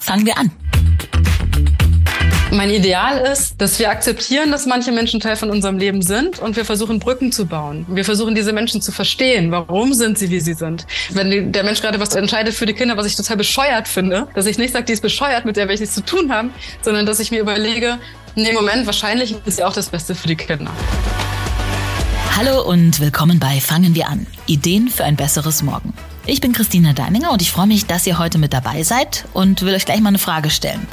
Fangen wir an. Mein Ideal ist, dass wir akzeptieren, dass manche Menschen Teil von unserem Leben sind und wir versuchen Brücken zu bauen. Wir versuchen diese Menschen zu verstehen. Warum sind sie, wie sie sind? Wenn der Mensch gerade was entscheidet für die Kinder, was ich total bescheuert finde, dass ich nicht sage, die ist bescheuert, mit der will ich nichts zu tun haben, sondern dass ich mir überlege, nee, Moment, wahrscheinlich ist ja auch das Beste für die Kinder. Hallo und willkommen bei Fangen wir an. Ideen für ein besseres Morgen. Ich bin Christina Deininger und ich freue mich, dass ihr heute mit dabei seid und will euch gleich mal eine Frage stellen.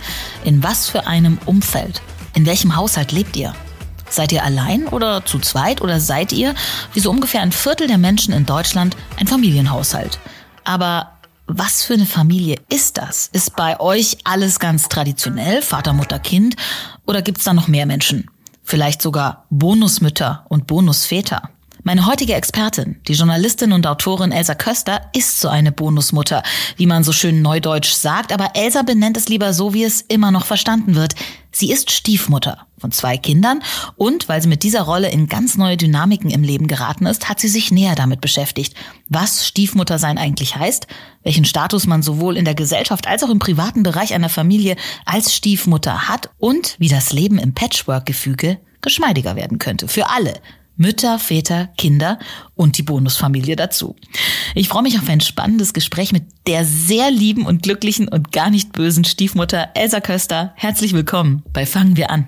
In was für einem Umfeld? In welchem Haushalt lebt ihr? Seid ihr allein oder zu zweit oder seid ihr, wie so ungefähr ein Viertel der Menschen in Deutschland, ein Familienhaushalt? Aber was für eine Familie ist das? Ist bei euch alles ganz traditionell, Vater, Mutter, Kind? Oder gibt's da noch mehr Menschen? Vielleicht sogar Bonusmütter und Bonusväter? Meine heutige Expertin, die Journalistin und Autorin Elsa Köster, ist so eine Bonusmutter, wie man so schön neudeutsch sagt, aber Elsa benennt es lieber so, wie es immer noch verstanden wird. Sie ist Stiefmutter von zwei Kindern und weil sie mit dieser Rolle in ganz neue Dynamiken im Leben geraten ist, hat sie sich näher damit beschäftigt, was Stiefmutter sein eigentlich heißt, welchen Status man sowohl in der Gesellschaft als auch im privaten Bereich einer Familie als Stiefmutter hat und wie das Leben im Patchwork-Gefüge geschmeidiger werden könnte. Für alle Mütter, Väter, Kinder und die Bonusfamilie dazu. Ich freue mich auf ein spannendes Gespräch mit der sehr lieben und glücklichen und gar nicht bösen Stiefmutter Elsa Köster. Herzlich willkommen bei Fangen wir an.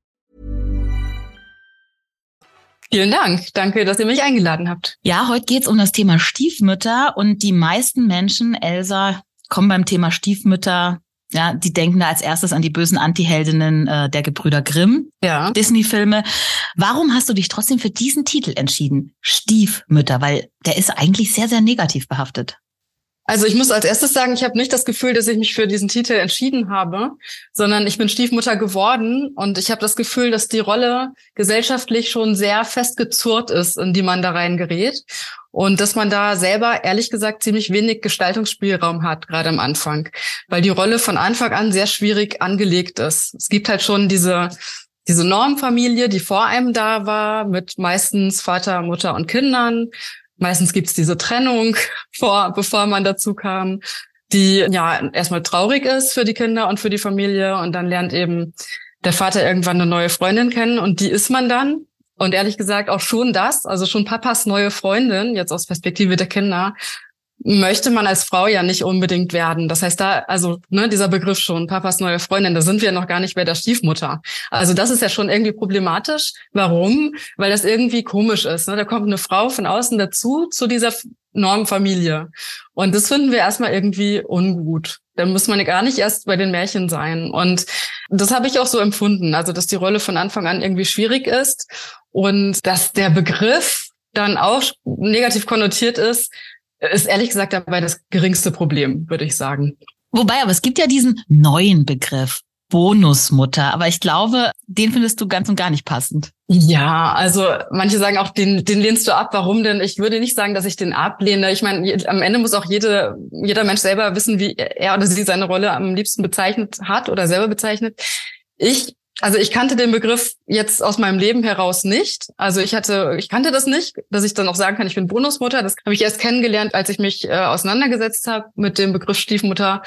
Vielen Dank. Danke, dass ihr mich eingeladen habt. Ja, heute geht's um das Thema Stiefmütter und die meisten Menschen, Elsa, kommen beim Thema Stiefmütter ja, die denken da als erstes an die bösen Antiheldinnen äh, der Gebrüder Grimm, Ja. Disney-Filme. Warum hast du dich trotzdem für diesen Titel entschieden? Stiefmütter, weil der ist eigentlich sehr, sehr negativ behaftet. Also ich muss als erstes sagen, ich habe nicht das Gefühl, dass ich mich für diesen Titel entschieden habe, sondern ich bin Stiefmutter geworden und ich habe das Gefühl, dass die Rolle gesellschaftlich schon sehr festgezurrt ist, in die man da reingerät und dass man da selber ehrlich gesagt ziemlich wenig Gestaltungsspielraum hat, gerade am Anfang, weil die Rolle von Anfang an sehr schwierig angelegt ist. Es gibt halt schon diese diese Normfamilie, die vor einem da war, mit meistens Vater, Mutter und Kindern. Meistens gibt's diese Trennung vor, bevor man dazu kam, die ja erstmal traurig ist für die Kinder und für die Familie. Und dann lernt eben der Vater irgendwann eine neue Freundin kennen und die ist man dann. Und ehrlich gesagt auch schon das, also schon Papas neue Freundin, jetzt aus Perspektive der Kinder, möchte man als Frau ja nicht unbedingt werden. Das heißt, da, also ne, dieser Begriff schon, Papas neue Freundin, da sind wir noch gar nicht bei der Stiefmutter. Also das ist ja schon irgendwie problematisch. Warum? Weil das irgendwie komisch ist. Ne? Da kommt eine Frau von außen dazu, zu dieser Normfamilie. Und das finden wir erstmal irgendwie ungut. Da muss man gar nicht erst bei den Märchen sein. Und das habe ich auch so empfunden. Also, dass die Rolle von Anfang an irgendwie schwierig ist und dass der Begriff dann auch negativ konnotiert ist, ist ehrlich gesagt dabei das geringste Problem, würde ich sagen. Wobei, aber es gibt ja diesen neuen Begriff. Bonusmutter, aber ich glaube, den findest du ganz und gar nicht passend. Ja, also manche sagen auch, den, den lehnst du ab. Warum denn? Ich würde nicht sagen, dass ich den ablehne. Ich meine, am Ende muss auch jede, jeder Mensch selber wissen, wie er oder sie seine Rolle am liebsten bezeichnet hat oder selber bezeichnet. Ich also ich kannte den Begriff jetzt aus meinem Leben heraus nicht. Also ich hatte, ich kannte das nicht, dass ich dann auch sagen kann, ich bin Bonusmutter. Das habe ich erst kennengelernt, als ich mich äh, auseinandergesetzt habe mit dem Begriff Stiefmutter.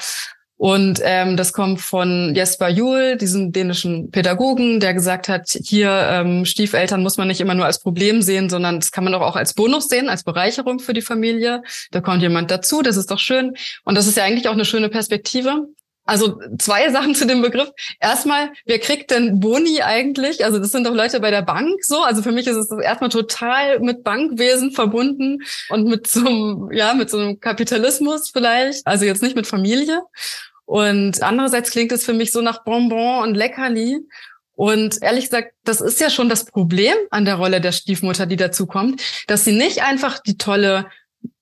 Und ähm, das kommt von Jesper Juhl, diesem dänischen Pädagogen, der gesagt hat, hier ähm, Stiefeltern muss man nicht immer nur als Problem sehen, sondern das kann man doch auch als Bonus sehen, als Bereicherung für die Familie. Da kommt jemand dazu, das ist doch schön. Und das ist ja eigentlich auch eine schöne Perspektive. Also zwei Sachen zu dem Begriff. Erstmal, wer kriegt denn Boni eigentlich? Also das sind doch Leute bei der Bank so. Also für mich ist es erstmal total mit Bankwesen verbunden und mit so einem, ja, mit so einem Kapitalismus vielleicht. Also jetzt nicht mit Familie. Und andererseits klingt es für mich so nach Bonbon und Leckerli. Und ehrlich gesagt, das ist ja schon das Problem an der Rolle der Stiefmutter, die dazu kommt, dass sie nicht einfach die tolle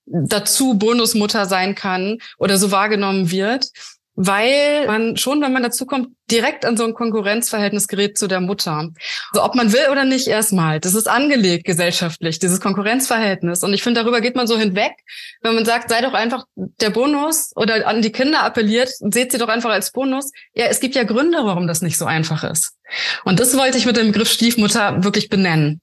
dazu Bonusmutter sein kann oder so wahrgenommen wird, weil man schon, wenn man dazu kommt, direkt an so ein Konkurrenzverhältnis gerät zu der Mutter. Also ob man will oder nicht erstmal, das ist angelegt gesellschaftlich, dieses Konkurrenzverhältnis. Und ich finde, darüber geht man so hinweg, wenn man sagt, sei doch einfach der Bonus oder an die Kinder appelliert, seht sie doch einfach als Bonus. Ja, es gibt ja Gründe, warum das nicht so einfach ist. Und das wollte ich mit dem Begriff Stiefmutter wirklich benennen.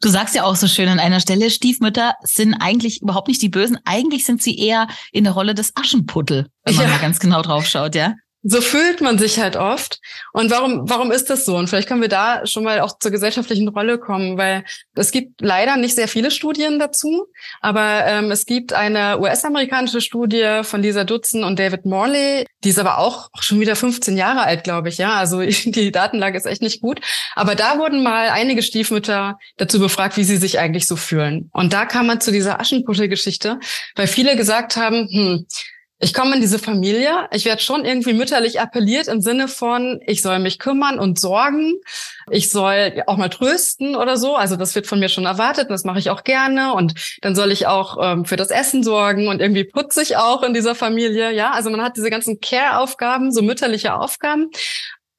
Du sagst ja auch so schön an einer Stelle, Stiefmütter sind eigentlich überhaupt nicht die Bösen. Eigentlich sind sie eher in der Rolle des Aschenputtel, wenn man ja. mal ganz genau drauf schaut, ja? So fühlt man sich halt oft. Und warum, warum ist das so? Und vielleicht können wir da schon mal auch zur gesellschaftlichen Rolle kommen, weil es gibt leider nicht sehr viele Studien dazu, aber ähm, es gibt eine US-amerikanische Studie von Lisa Dutzen und David Morley, die ist aber auch schon wieder 15 Jahre alt, glaube ich, ja. Also die Datenlage ist echt nicht gut. Aber da wurden mal einige Stiefmütter dazu befragt, wie sie sich eigentlich so fühlen. Und da kam man zu dieser Aschenputtel-Geschichte, weil viele gesagt haben, hm, ich komme in diese Familie, ich werde schon irgendwie mütterlich appelliert im Sinne von, ich soll mich kümmern und sorgen, ich soll auch mal trösten oder so. Also das wird von mir schon erwartet und das mache ich auch gerne. Und dann soll ich auch ähm, für das Essen sorgen und irgendwie putze ich auch in dieser Familie. Ja, also man hat diese ganzen Care-Aufgaben, so mütterliche Aufgaben.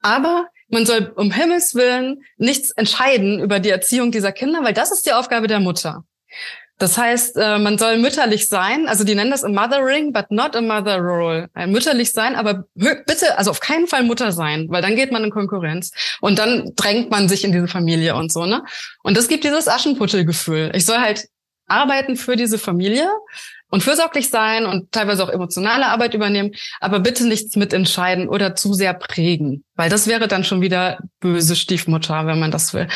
Aber man soll um Himmels Willen nichts entscheiden über die Erziehung dieser Kinder, weil das ist die Aufgabe der Mutter. Das heißt, äh, man soll mütterlich sein, also die nennen das a mothering, but not a mother role. Ein mütterlich sein, aber bitte, also auf keinen Fall Mutter sein, weil dann geht man in Konkurrenz und dann drängt man sich in diese Familie und so, ne? Und das gibt dieses Aschenputtelgefühl. Ich soll halt arbeiten für diese Familie und fürsorglich sein und teilweise auch emotionale Arbeit übernehmen, aber bitte nichts mitentscheiden oder zu sehr prägen, weil das wäre dann schon wieder böse Stiefmutter, wenn man das will.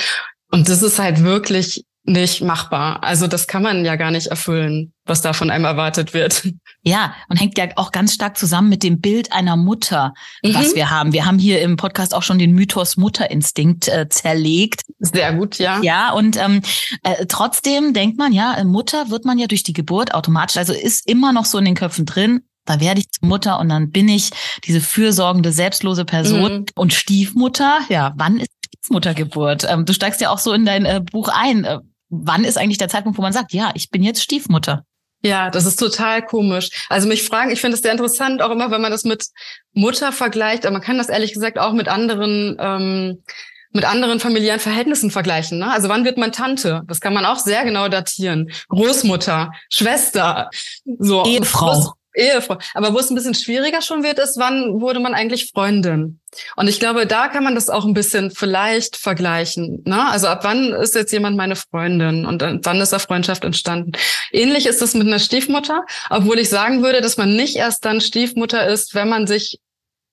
Und das ist halt wirklich nicht machbar. Also das kann man ja gar nicht erfüllen, was da von einem erwartet wird. Ja, und hängt ja auch ganz stark zusammen mit dem Bild einer Mutter, mhm. was wir haben. Wir haben hier im Podcast auch schon den Mythos Mutterinstinkt äh, zerlegt. Sehr gut, ja. Ja, und ähm, äh, trotzdem denkt man, ja, Mutter wird man ja durch die Geburt automatisch, also ist immer noch so in den Köpfen drin, da werde ich zur Mutter und dann bin ich diese fürsorgende, selbstlose Person. Mhm. Und Stiefmutter, ja, wann ist Stiefmuttergeburt? Ähm, du steigst ja auch so in dein äh, Buch ein. Äh, wann ist eigentlich der Zeitpunkt, wo man sagt, ja, ich bin jetzt Stiefmutter? Ja, das ist total komisch. Also mich fragen, ich finde es sehr interessant, auch immer, wenn man das mit Mutter vergleicht, aber man kann das ehrlich gesagt auch mit anderen ähm, mit anderen familiären Verhältnissen vergleichen. Ne? Also wann wird man Tante? Das kann man auch sehr genau datieren. Großmutter, Schwester, so Ehefrau. Ehefrau. Aber wo es ein bisschen schwieriger schon wird, ist, wann wurde man eigentlich Freundin? Und ich glaube, da kann man das auch ein bisschen vielleicht vergleichen. Ne? Also ab wann ist jetzt jemand meine Freundin und wann ist da Freundschaft entstanden? Ähnlich ist es mit einer Stiefmutter, obwohl ich sagen würde, dass man nicht erst dann Stiefmutter ist, wenn man sich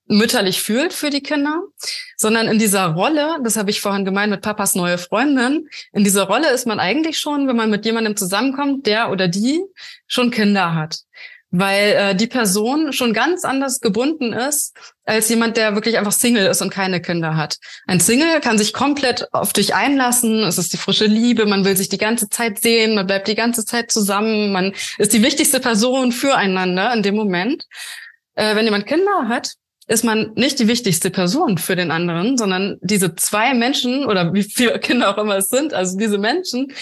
mütterlich fühlt für die Kinder, sondern in dieser Rolle, das habe ich vorhin gemeint mit Papas neue Freundin, in dieser Rolle ist man eigentlich schon, wenn man mit jemandem zusammenkommt, der oder die schon Kinder hat weil äh, die Person schon ganz anders gebunden ist als jemand, der wirklich einfach Single ist und keine Kinder hat. Ein Single kann sich komplett auf dich einlassen, es ist die frische Liebe, man will sich die ganze Zeit sehen, man bleibt die ganze Zeit zusammen, man ist die wichtigste Person füreinander in dem Moment. Äh, wenn jemand Kinder hat, ist man nicht die wichtigste Person für den anderen, sondern diese zwei Menschen oder wie viele Kinder auch immer es sind, also diese Menschen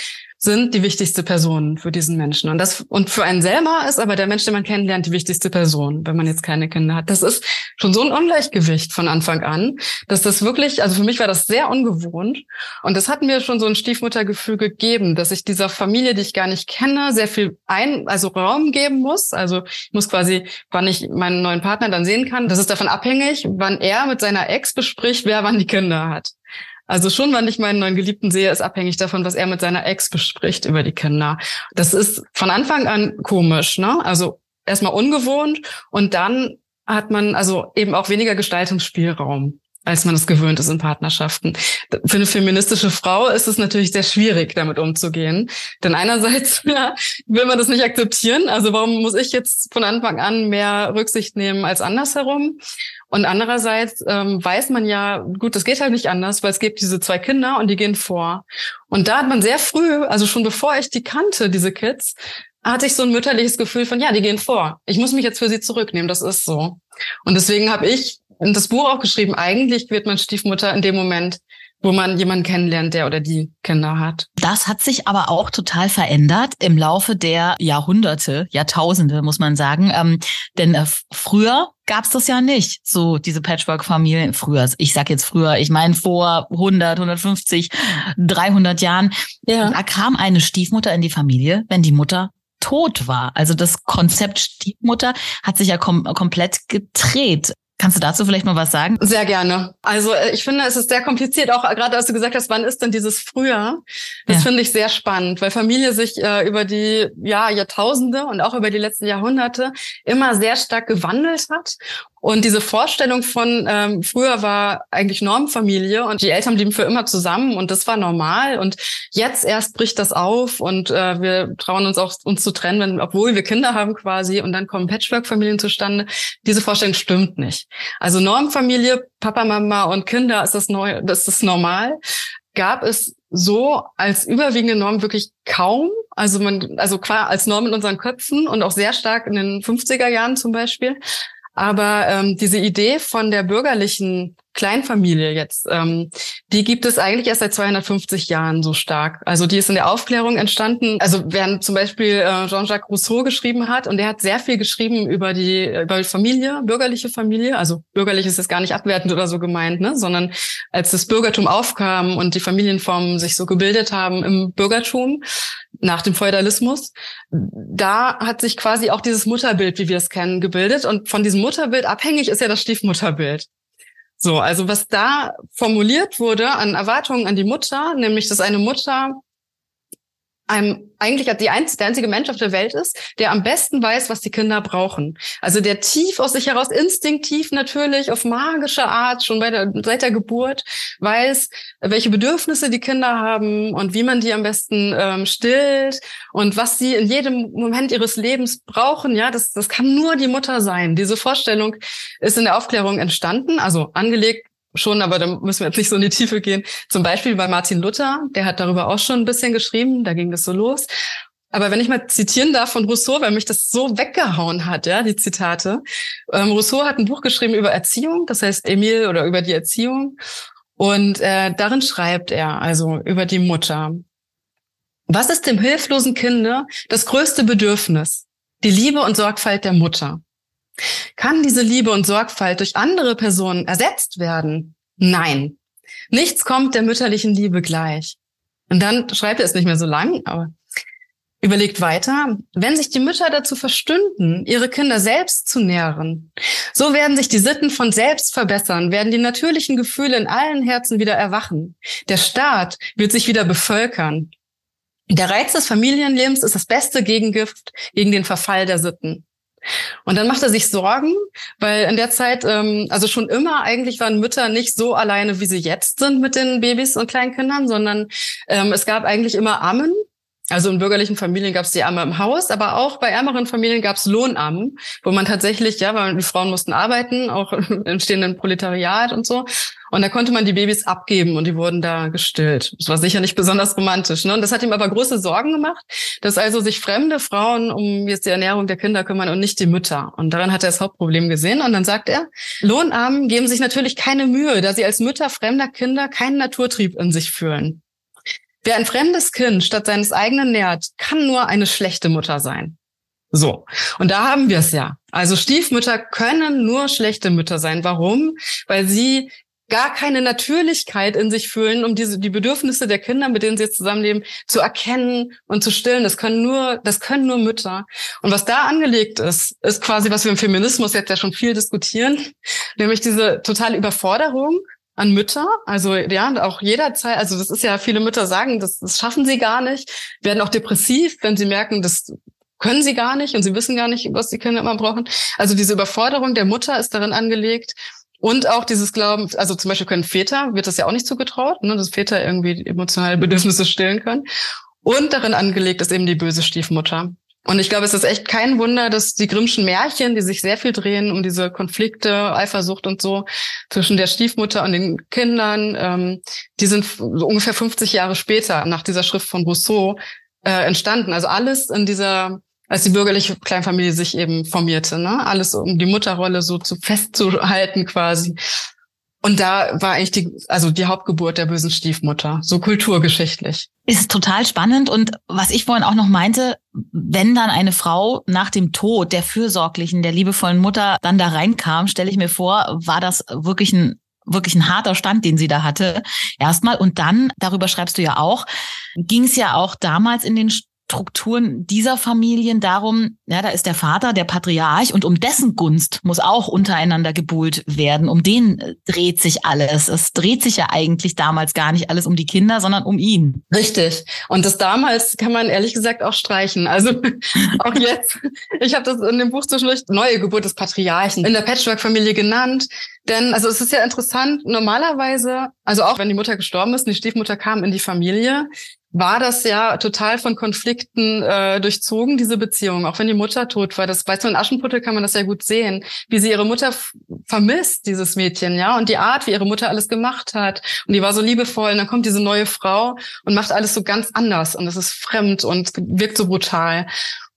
sind die wichtigste Person für diesen Menschen. Und das, und für einen selber ist aber der Mensch, den man kennenlernt, die wichtigste Person, wenn man jetzt keine Kinder hat. Das ist schon so ein Ungleichgewicht von Anfang an, dass das wirklich, also für mich war das sehr ungewohnt. Und das hat mir schon so ein Stiefmuttergefühl gegeben, dass ich dieser Familie, die ich gar nicht kenne, sehr viel ein, also Raum geben muss. Also ich muss quasi, wann ich meinen neuen Partner dann sehen kann, das ist davon abhängig, wann er mit seiner Ex bespricht, wer wann die Kinder hat. Also schon, wann ich meinen neuen Geliebten sehe, ist abhängig davon, was er mit seiner Ex bespricht über die Kinder. Das ist von Anfang an komisch, ne? Also erstmal ungewohnt und dann hat man also eben auch weniger Gestaltungsspielraum als man es gewöhnt ist in Partnerschaften. Für eine feministische Frau ist es natürlich sehr schwierig, damit umzugehen. Denn einerseits ja, will man das nicht akzeptieren. Also warum muss ich jetzt von Anfang an mehr Rücksicht nehmen als andersherum? Und andererseits ähm, weiß man ja, gut, das geht halt nicht anders, weil es gibt diese zwei Kinder und die gehen vor. Und da hat man sehr früh, also schon bevor ich die kannte, diese Kids, hatte ich so ein mütterliches Gefühl von, ja, die gehen vor. Ich muss mich jetzt für sie zurücknehmen, das ist so. Und deswegen habe ich das Buch auch geschrieben, eigentlich wird man Stiefmutter in dem Moment, wo man jemanden kennenlernt, der oder die Kinder hat. Das hat sich aber auch total verändert im Laufe der Jahrhunderte, Jahrtausende, muss man sagen. Ähm, denn äh, früher gab's das ja nicht, so diese Patchwork-Familien. Früher, ich sag jetzt früher, ich meine vor 100, 150, 300 Jahren. Ja. Da kam eine Stiefmutter in die Familie, wenn die Mutter tot war. Also das Konzept Stiefmutter hat sich ja kom komplett gedreht. Kannst du dazu vielleicht mal was sagen? Sehr gerne. Also äh, ich finde, es ist sehr kompliziert, auch gerade als du gesagt hast, wann ist denn dieses früher? Das ja. finde ich sehr spannend, weil Familie sich äh, über die ja, Jahrtausende und auch über die letzten Jahrhunderte immer sehr stark gewandelt hat und diese Vorstellung von ähm, früher war eigentlich Normfamilie und die Eltern blieben für immer zusammen und das war normal. Und jetzt erst bricht das auf und äh, wir trauen uns auch uns zu trennen, wenn, obwohl wir Kinder haben quasi und dann kommen Patchwork-Familien zustande. Diese Vorstellung stimmt nicht. Also Normfamilie, Papa, Mama und Kinder ist das neu, das ist normal. Gab es so als überwiegende Norm wirklich kaum. Also man, also klar als Norm in unseren Köpfen und auch sehr stark in den 50er Jahren zum Beispiel. Aber ähm, diese Idee von der bürgerlichen Kleinfamilie jetzt, ähm, die gibt es eigentlich erst seit 250 Jahren so stark. Also die ist in der Aufklärung entstanden. Also während zum Beispiel äh, Jean-Jacques Rousseau geschrieben hat und der hat sehr viel geschrieben über die über Familie, bürgerliche Familie. Also bürgerlich ist jetzt gar nicht abwertend oder so gemeint, ne? sondern als das Bürgertum aufkam und die Familienformen sich so gebildet haben im Bürgertum nach dem Feudalismus, da hat sich quasi auch dieses Mutterbild, wie wir es kennen, gebildet. Und von diesem Mutterbild abhängig ist ja das Stiefmutterbild. So, also was da formuliert wurde an Erwartungen an die Mutter, nämlich dass eine Mutter einem eigentlich die einzige, der einzige Mensch auf der Welt ist, der am besten weiß, was die Kinder brauchen. Also der tief aus sich heraus, instinktiv natürlich, auf magische Art, schon bei der, seit der Geburt, weiß, welche Bedürfnisse die Kinder haben und wie man die am besten ähm, stillt und was sie in jedem Moment ihres Lebens brauchen. Ja, das, das kann nur die Mutter sein. Diese Vorstellung ist in der Aufklärung entstanden, also angelegt schon, aber da müssen wir jetzt nicht so in die Tiefe gehen. Zum Beispiel bei Martin Luther, der hat darüber auch schon ein bisschen geschrieben, da ging das so los. Aber wenn ich mal zitieren darf von Rousseau, weil mich das so weggehauen hat, ja, die Zitate. Ähm, Rousseau hat ein Buch geschrieben über Erziehung, das heißt Emil oder über die Erziehung. Und äh, darin schreibt er also über die Mutter. Was ist dem hilflosen Kinde das größte Bedürfnis? Die Liebe und Sorgfalt der Mutter. Kann diese Liebe und Sorgfalt durch andere Personen ersetzt werden? Nein. Nichts kommt der mütterlichen Liebe gleich. Und dann schreibt er es nicht mehr so lang, aber überlegt weiter, wenn sich die Mütter dazu verstünden, ihre Kinder selbst zu nähren, so werden sich die Sitten von selbst verbessern, werden die natürlichen Gefühle in allen Herzen wieder erwachen. Der Staat wird sich wieder bevölkern. Der Reiz des Familienlebens ist das beste Gegengift gegen den Verfall der Sitten. Und dann macht er sich Sorgen, weil in der Zeit, ähm, also schon immer eigentlich waren Mütter nicht so alleine, wie sie jetzt sind mit den Babys und Kleinkindern, sondern ähm, es gab eigentlich immer Ammen. Also in bürgerlichen Familien gab es die Amme im Haus, aber auch bei ärmeren Familien gab es Lohnammen, wo man tatsächlich, ja, weil die Frauen mussten arbeiten, auch im stehenden Proletariat und so. Und da konnte man die Babys abgeben und die wurden da gestillt. Das war sicher nicht besonders romantisch. Ne? Und das hat ihm aber große Sorgen gemacht, dass also sich fremde Frauen um jetzt die Ernährung der Kinder kümmern und nicht die Mütter. Und daran hat er das Hauptproblem gesehen. Und dann sagt er, Lohnarmen geben sich natürlich keine Mühe, da sie als Mütter fremder Kinder keinen Naturtrieb in sich fühlen. Wer ein fremdes Kind statt seines eigenen nährt, kann nur eine schlechte Mutter sein. So. Und da haben wir es ja. Also Stiefmütter können nur schlechte Mütter sein. Warum? Weil sie gar keine Natürlichkeit in sich fühlen, um diese, die Bedürfnisse der Kinder, mit denen sie jetzt zusammenleben, zu erkennen und zu stillen. Das können nur, das können nur Mütter. Und was da angelegt ist, ist quasi, was wir im Feminismus jetzt ja schon viel diskutieren, nämlich diese totale Überforderung an Mütter. Also ja, auch jederzeit, also das ist ja, viele Mütter sagen, das, das schaffen sie gar nicht, werden auch depressiv, wenn sie merken, das können sie gar nicht und sie wissen gar nicht, was die Kinder immer brauchen. Also diese Überforderung der Mutter ist darin angelegt, und auch dieses Glauben, also zum Beispiel können Väter, wird das ja auch nicht zugetraut, ne, dass Väter irgendwie emotionale Bedürfnisse stillen können. Und darin angelegt ist eben die böse Stiefmutter. Und ich glaube, es ist echt kein Wunder, dass die Grimmschen Märchen, die sich sehr viel drehen um diese Konflikte, Eifersucht und so zwischen der Stiefmutter und den Kindern, ähm, die sind so ungefähr 50 Jahre später nach dieser Schrift von Rousseau äh, entstanden. Also alles in dieser als die bürgerliche Kleinfamilie sich eben formierte, ne? Alles um die Mutterrolle so zu festzuhalten quasi. Und da war eigentlich die, also die Hauptgeburt der bösen Stiefmutter, so kulturgeschichtlich. Ist total spannend. Und was ich vorhin auch noch meinte, wenn dann eine Frau nach dem Tod der fürsorglichen, der liebevollen Mutter dann da reinkam, stelle ich mir vor, war das wirklich ein wirklich ein harter Stand, den sie da hatte. Erstmal. Und dann, darüber schreibst du ja auch, ging es ja auch damals in den Strukturen dieser Familien darum, ja, da ist der Vater, der Patriarch und um dessen Gunst muss auch untereinander gebuhlt werden. Um den äh, dreht sich alles. Es dreht sich ja eigentlich damals gar nicht alles um die Kinder, sondern um ihn. Richtig. Und das damals kann man ehrlich gesagt auch streichen. Also auch jetzt. Ich habe das in dem Buch zwischendurch neue Geburt des Patriarchen in der Patchwork-Familie genannt. Denn, also es ist ja interessant, normalerweise, also auch wenn die Mutter gestorben ist und die Stiefmutter kam in die Familie, war das ja total von Konflikten äh, durchzogen, diese Beziehung, auch wenn die Mutter tot war. Das bei so in Aschenputtel kann man das ja gut sehen, wie sie ihre Mutter vermisst, dieses Mädchen, ja, und die Art, wie ihre Mutter alles gemacht hat. Und die war so liebevoll. Und dann kommt diese neue Frau und macht alles so ganz anders und es ist fremd und wirkt so brutal.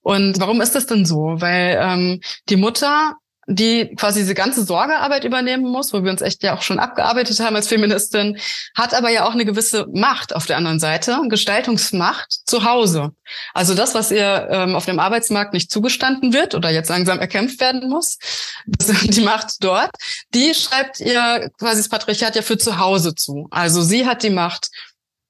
Und warum ist das denn so? Weil ähm, die Mutter die quasi diese ganze Sorgearbeit übernehmen muss, wo wir uns echt ja auch schon abgearbeitet haben als Feministin, hat aber ja auch eine gewisse Macht auf der anderen Seite, Gestaltungsmacht zu Hause. Also das, was ihr ähm, auf dem Arbeitsmarkt nicht zugestanden wird oder jetzt langsam erkämpft werden muss, die Macht dort, die schreibt ihr quasi das Patriarchat ja für zu Hause zu. Also sie hat die Macht,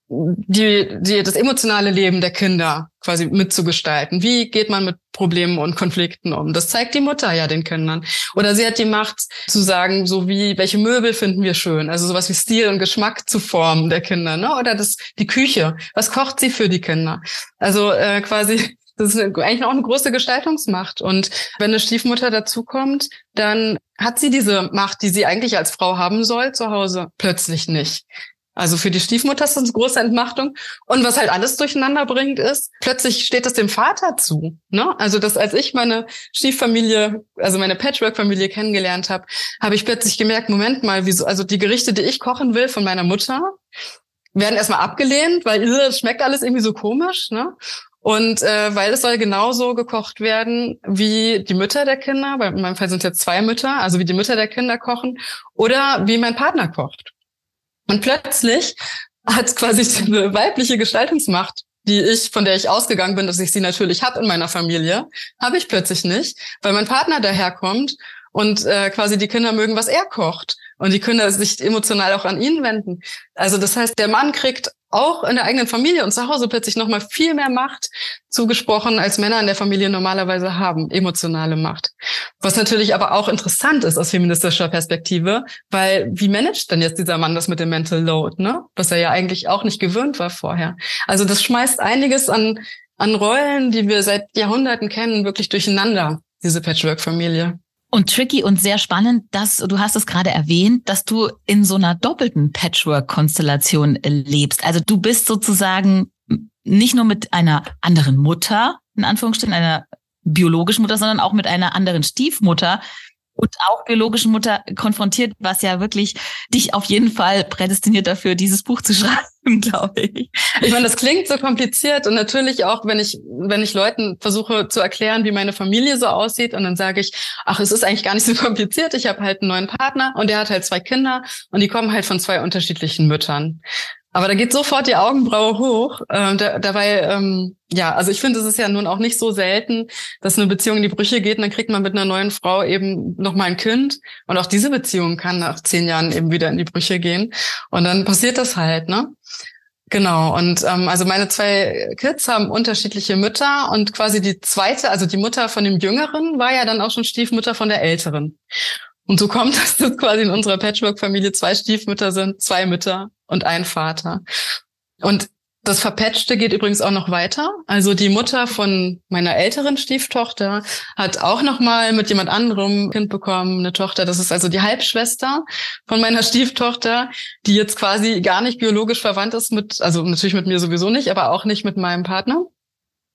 die, die, das emotionale Leben der Kinder quasi mitzugestalten. Wie geht man mit Problemen und Konflikten um? Das zeigt die Mutter ja den Kindern. Oder sie hat die Macht zu sagen, so wie, welche Möbel finden wir schön? Also sowas wie Stil und Geschmack zu formen der Kinder, ne? Oder das, die Küche. Was kocht sie für die Kinder? Also, äh, quasi, das ist eigentlich auch eine große Gestaltungsmacht. Und wenn eine Stiefmutter dazukommt, dann hat sie diese Macht, die sie eigentlich als Frau haben soll, zu Hause plötzlich nicht. Also für die Stiefmutter ist das eine große Entmachtung. Und was halt alles durcheinander bringt, ist, plötzlich steht es dem Vater zu. Ne? Also dass als ich meine Stieffamilie, also meine Patchwork-Familie kennengelernt habe, habe ich plötzlich gemerkt, Moment mal, wieso, also die Gerichte, die ich kochen will von meiner Mutter, werden erstmal abgelehnt, weil es schmeckt alles irgendwie so komisch. Ne? Und äh, weil es soll genauso gekocht werden, wie die Mütter der Kinder, weil in meinem Fall sind es jetzt zwei Mütter, also wie die Mütter der Kinder kochen, oder wie mein Partner kocht. Und plötzlich hat quasi eine weibliche Gestaltungsmacht, die ich, von der ich ausgegangen bin, dass ich sie natürlich habe in meiner Familie, habe ich plötzlich nicht, weil mein Partner daherkommt und äh, quasi die Kinder mögen, was er kocht. Und die Kinder sich emotional auch an ihn wenden. Also das heißt, der Mann kriegt auch in der eigenen Familie und zu Hause plötzlich noch mal viel mehr Macht zugesprochen, als Männer in der Familie normalerweise haben, emotionale Macht. Was natürlich aber auch interessant ist aus feministischer Perspektive, weil wie managt denn jetzt dieser Mann das mit dem Mental Load, ne? Was er ja eigentlich auch nicht gewöhnt war vorher. Also das schmeißt einiges an, an Rollen, die wir seit Jahrhunderten kennen, wirklich durcheinander, diese Patchwork-Familie. Und tricky und sehr spannend, dass du hast es gerade erwähnt, dass du in so einer doppelten Patchwork-Konstellation lebst. Also du bist sozusagen nicht nur mit einer anderen Mutter, in Anführungsstrichen, einer biologischen Mutter, sondern auch mit einer anderen Stiefmutter, und auch biologischen Mutter konfrontiert, was ja wirklich dich auf jeden Fall prädestiniert dafür, dieses Buch zu schreiben, glaube ich. Ich meine, das klingt so kompliziert und natürlich auch, wenn ich, wenn ich Leuten versuche zu erklären, wie meine Familie so aussieht und dann sage ich, ach, es ist eigentlich gar nicht so kompliziert. Ich habe halt einen neuen Partner und der hat halt zwei Kinder und die kommen halt von zwei unterschiedlichen Müttern. Aber da geht sofort die Augenbraue hoch. Ähm, da, dabei, ähm, ja, also ich finde, es ist ja nun auch nicht so selten, dass eine Beziehung in die Brüche geht und dann kriegt man mit einer neuen Frau eben noch mal ein Kind. Und auch diese Beziehung kann nach zehn Jahren eben wieder in die Brüche gehen. Und dann passiert das halt, ne? Genau, und ähm, also meine zwei Kids haben unterschiedliche Mütter und quasi die zweite, also die Mutter von dem Jüngeren war ja dann auch schon Stiefmutter von der Älteren. Und so kommt dass quasi in unserer Patchwork-Familie zwei Stiefmütter sind, zwei Mütter und ein Vater. Und das Verpatchte geht übrigens auch noch weiter. Also die Mutter von meiner älteren Stieftochter hat auch noch mal mit jemand anderem Kind bekommen, eine Tochter. Das ist also die Halbschwester von meiner Stieftochter, die jetzt quasi gar nicht biologisch verwandt ist mit, also natürlich mit mir sowieso nicht, aber auch nicht mit meinem Partner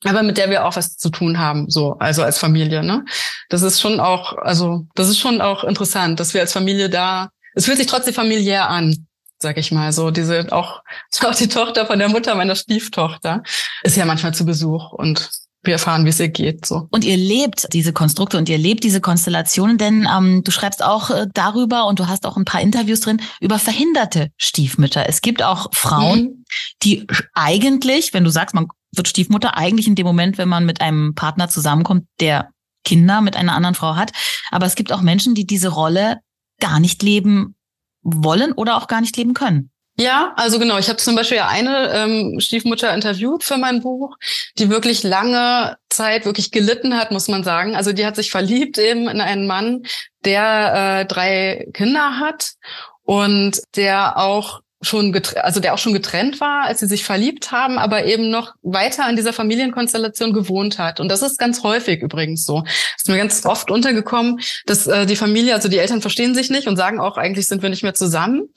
aber mit der wir auch was zu tun haben, so, also als Familie, ne? Das ist schon auch, also, das ist schon auch interessant, dass wir als Familie da, es fühlt sich trotzdem familiär an, sag ich mal, so, diese, auch, auch die Tochter von der Mutter meiner Stieftochter ist ja manchmal zu Besuch und wir erfahren, wie es ihr geht. So. Und ihr lebt diese Konstrukte und ihr lebt diese Konstellationen, denn ähm, du schreibst auch äh, darüber und du hast auch ein paar Interviews drin über verhinderte Stiefmütter. Es gibt auch Frauen, mhm. die eigentlich, wenn du sagst, man wird Stiefmutter, eigentlich in dem Moment, wenn man mit einem Partner zusammenkommt, der Kinder mit einer anderen Frau hat. Aber es gibt auch Menschen, die diese Rolle gar nicht leben wollen oder auch gar nicht leben können. Ja, also genau. Ich habe zum Beispiel eine ähm, Stiefmutter interviewt für mein Buch, die wirklich lange Zeit wirklich gelitten hat, muss man sagen. Also die hat sich verliebt eben in einen Mann, der äh, drei Kinder hat und der auch schon also der auch schon getrennt war, als sie sich verliebt haben, aber eben noch weiter an dieser Familienkonstellation gewohnt hat. Und das ist ganz häufig übrigens so. ist mir ganz oft untergekommen, dass äh, die Familie, also die Eltern verstehen sich nicht und sagen auch, eigentlich sind wir nicht mehr zusammen.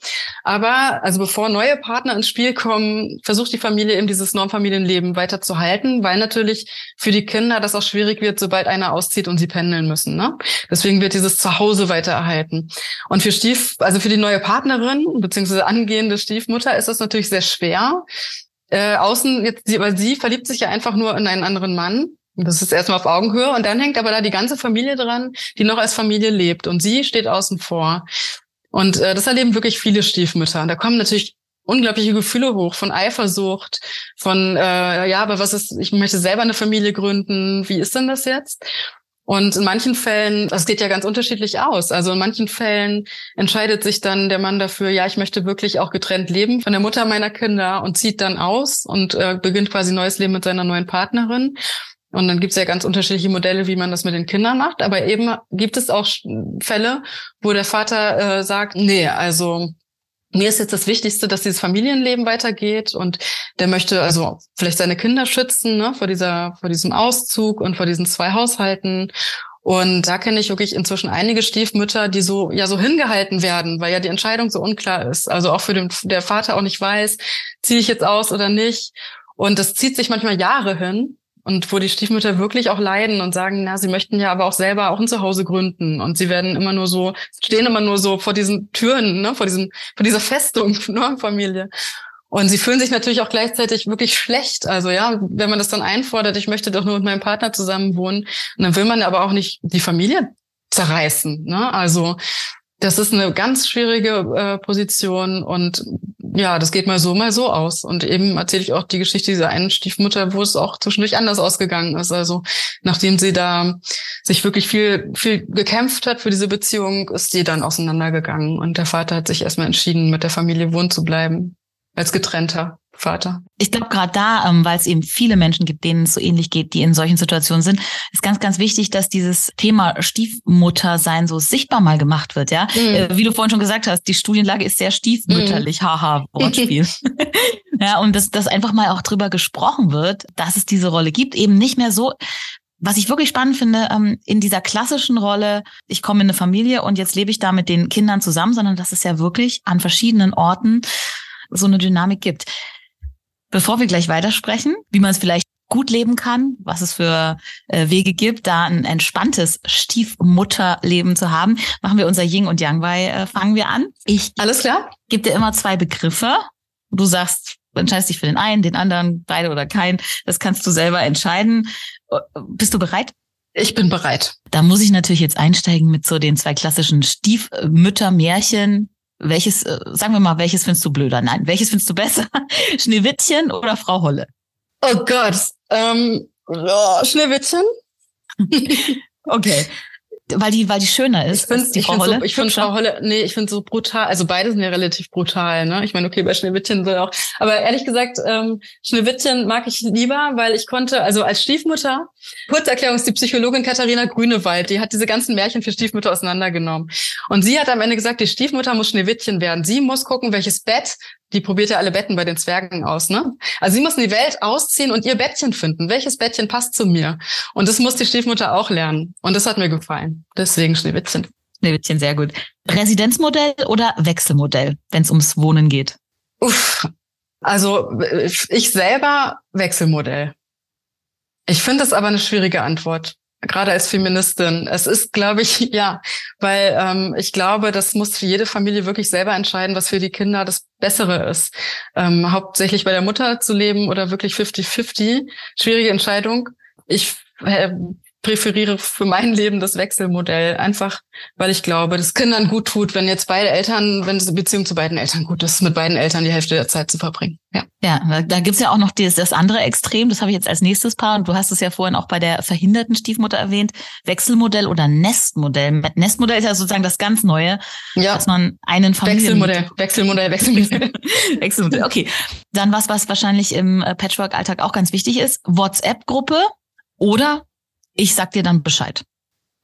Aber also bevor neue Partner ins Spiel kommen, versucht die Familie eben dieses Normfamilienleben weiter zu halten, weil natürlich für die Kinder das auch schwierig wird, sobald einer auszieht und sie pendeln müssen. Ne? Deswegen wird dieses Zuhause weiter erhalten. Und für Stief, also für die neue Partnerin beziehungsweise angehende angehende Stiefmutter ist das natürlich sehr schwer. Äh, außen, jetzt, weil sie verliebt sich ja einfach nur in einen anderen Mann. Das ist erstmal auf Augenhöhe. Und dann hängt aber da die ganze Familie dran, die noch als Familie lebt. Und sie steht außen vor. Und äh, das erleben wirklich viele Stiefmütter. Da kommen natürlich unglaubliche Gefühle hoch von Eifersucht, von äh, ja, aber was ist, ich möchte selber eine Familie gründen, wie ist denn das jetzt? Und in manchen Fällen, das geht ja ganz unterschiedlich aus. Also in manchen Fällen entscheidet sich dann der Mann dafür, ja, ich möchte wirklich auch getrennt leben von der Mutter meiner Kinder und zieht dann aus und äh, beginnt quasi neues Leben mit seiner neuen Partnerin. Und dann gibt es ja ganz unterschiedliche Modelle, wie man das mit den Kindern macht. Aber eben gibt es auch Fälle, wo der Vater äh, sagt, nee, also mir ist jetzt das Wichtigste, dass dieses Familienleben weitergeht und der möchte also vielleicht seine Kinder schützen ne, vor dieser, vor diesem Auszug und vor diesen zwei Haushalten. Und da kenne ich wirklich inzwischen einige Stiefmütter, die so ja so hingehalten werden, weil ja die Entscheidung so unklar ist. Also auch für den der Vater auch nicht weiß, ziehe ich jetzt aus oder nicht. Und das zieht sich manchmal Jahre hin und wo die Stiefmütter wirklich auch leiden und sagen, na, sie möchten ja aber auch selber auch ein Zuhause gründen und sie werden immer nur so, stehen immer nur so vor diesen Türen, ne, vor diesem, vor dieser Festung, ne, Familie. Und sie fühlen sich natürlich auch gleichzeitig wirklich schlecht. Also ja, wenn man das dann einfordert, ich möchte doch nur mit meinem Partner zusammen wohnen, dann will man aber auch nicht die Familie zerreißen. Ne? Also das ist eine ganz schwierige äh, Position und ja, das geht mal so, mal so aus. Und eben erzähle ich auch die Geschichte dieser einen Stiefmutter, wo es auch zwischendurch anders ausgegangen ist. Also nachdem sie da sich wirklich viel, viel gekämpft hat für diese Beziehung, ist die dann auseinandergegangen und der Vater hat sich erstmal entschieden, mit der Familie wohnen zu bleiben, als getrennter. Vater. Ich glaube, gerade da, ähm, weil es eben viele Menschen gibt, denen es so ähnlich geht, die in solchen Situationen sind, ist ganz, ganz wichtig, dass dieses Thema Stiefmuttersein so sichtbar mal gemacht wird. Ja, mhm. äh, wie du vorhin schon gesagt hast, die Studienlage ist sehr stiefmütterlich. Mhm. Haha, Wortspiel. ja, und dass, dass einfach mal auch drüber gesprochen wird, dass es diese Rolle gibt, eben nicht mehr so was ich wirklich spannend finde, ähm, in dieser klassischen Rolle, ich komme in eine Familie und jetzt lebe ich da mit den Kindern zusammen, sondern dass es ja wirklich an verschiedenen Orten so eine Dynamik gibt. Bevor wir gleich weitersprechen, wie man es vielleicht gut leben kann, was es für äh, Wege gibt, da ein entspanntes Stiefmutterleben zu haben, machen wir unser Yin und Yang bei, äh, fangen wir an. Ich Alles klar? gebe dir immer zwei Begriffe. Du sagst, entscheidest dich für den einen, den anderen, beide oder keinen. Das kannst du selber entscheiden. Äh, bist du bereit? Ich bin bereit. Da muss ich natürlich jetzt einsteigen mit so den zwei klassischen Stiefmüttermärchen. Welches, äh, sagen wir mal, welches findest du blöder? Nein, welches findest du besser? Schneewittchen oder Frau Holle? Oh Gott, ähm, oh, Schneewittchen. okay weil die, weil die schöner ist. Ich finde Frau Holle. So, ich finde Frau Holle, nee, ich finde so brutal. Also beide sind ja relativ brutal, ne? Ich meine, okay, bei Schneewittchen so auch. Aber ehrlich gesagt, ähm, Schneewittchen mag ich lieber, weil ich konnte, also als Stiefmutter, Kurzerklärung ist die Psychologin Katharina Grünewald, die hat diese ganzen Märchen für Stiefmutter auseinandergenommen. Und sie hat am Ende gesagt, die Stiefmutter muss Schneewittchen werden. Sie muss gucken, welches Bett die probiert ja alle Betten bei den Zwergen aus, ne? Also sie muss in die Welt ausziehen und ihr Bettchen finden. Welches Bettchen passt zu mir? Und das muss die Stiefmutter auch lernen. Und das hat mir gefallen. Deswegen Schneewittchen. Schneewittchen, sehr gut. Residenzmodell oder Wechselmodell, wenn es ums Wohnen geht? Uff. Also ich selber Wechselmodell. Ich finde das aber eine schwierige Antwort gerade als Feministin. Es ist, glaube ich, ja, weil ähm, ich glaube, das muss für jede Familie wirklich selber entscheiden, was für die Kinder das Bessere ist. Ähm, hauptsächlich bei der Mutter zu leben oder wirklich 50-50. Schwierige Entscheidung. ich äh, präferiere für mein Leben das Wechselmodell, einfach weil ich glaube, dass Kindern gut tut, wenn jetzt beide Eltern, wenn die Beziehung zu beiden Eltern gut ist, mit beiden Eltern die Hälfte der Zeit zu verbringen. Ja, ja da gibt's ja auch noch das, das andere Extrem, das habe ich jetzt als nächstes Paar und du hast es ja vorhin auch bei der verhinderten Stiefmutter erwähnt, Wechselmodell oder Nestmodell. Nestmodell ist ja sozusagen das ganz Neue, ja. dass man einen Familien... Wechselmodell, Wechselmodell, Wechselmodell. Wechselmodell, okay. Dann was, was wahrscheinlich im Patchwork-Alltag auch ganz wichtig ist, WhatsApp-Gruppe oder ich sag dir dann Bescheid.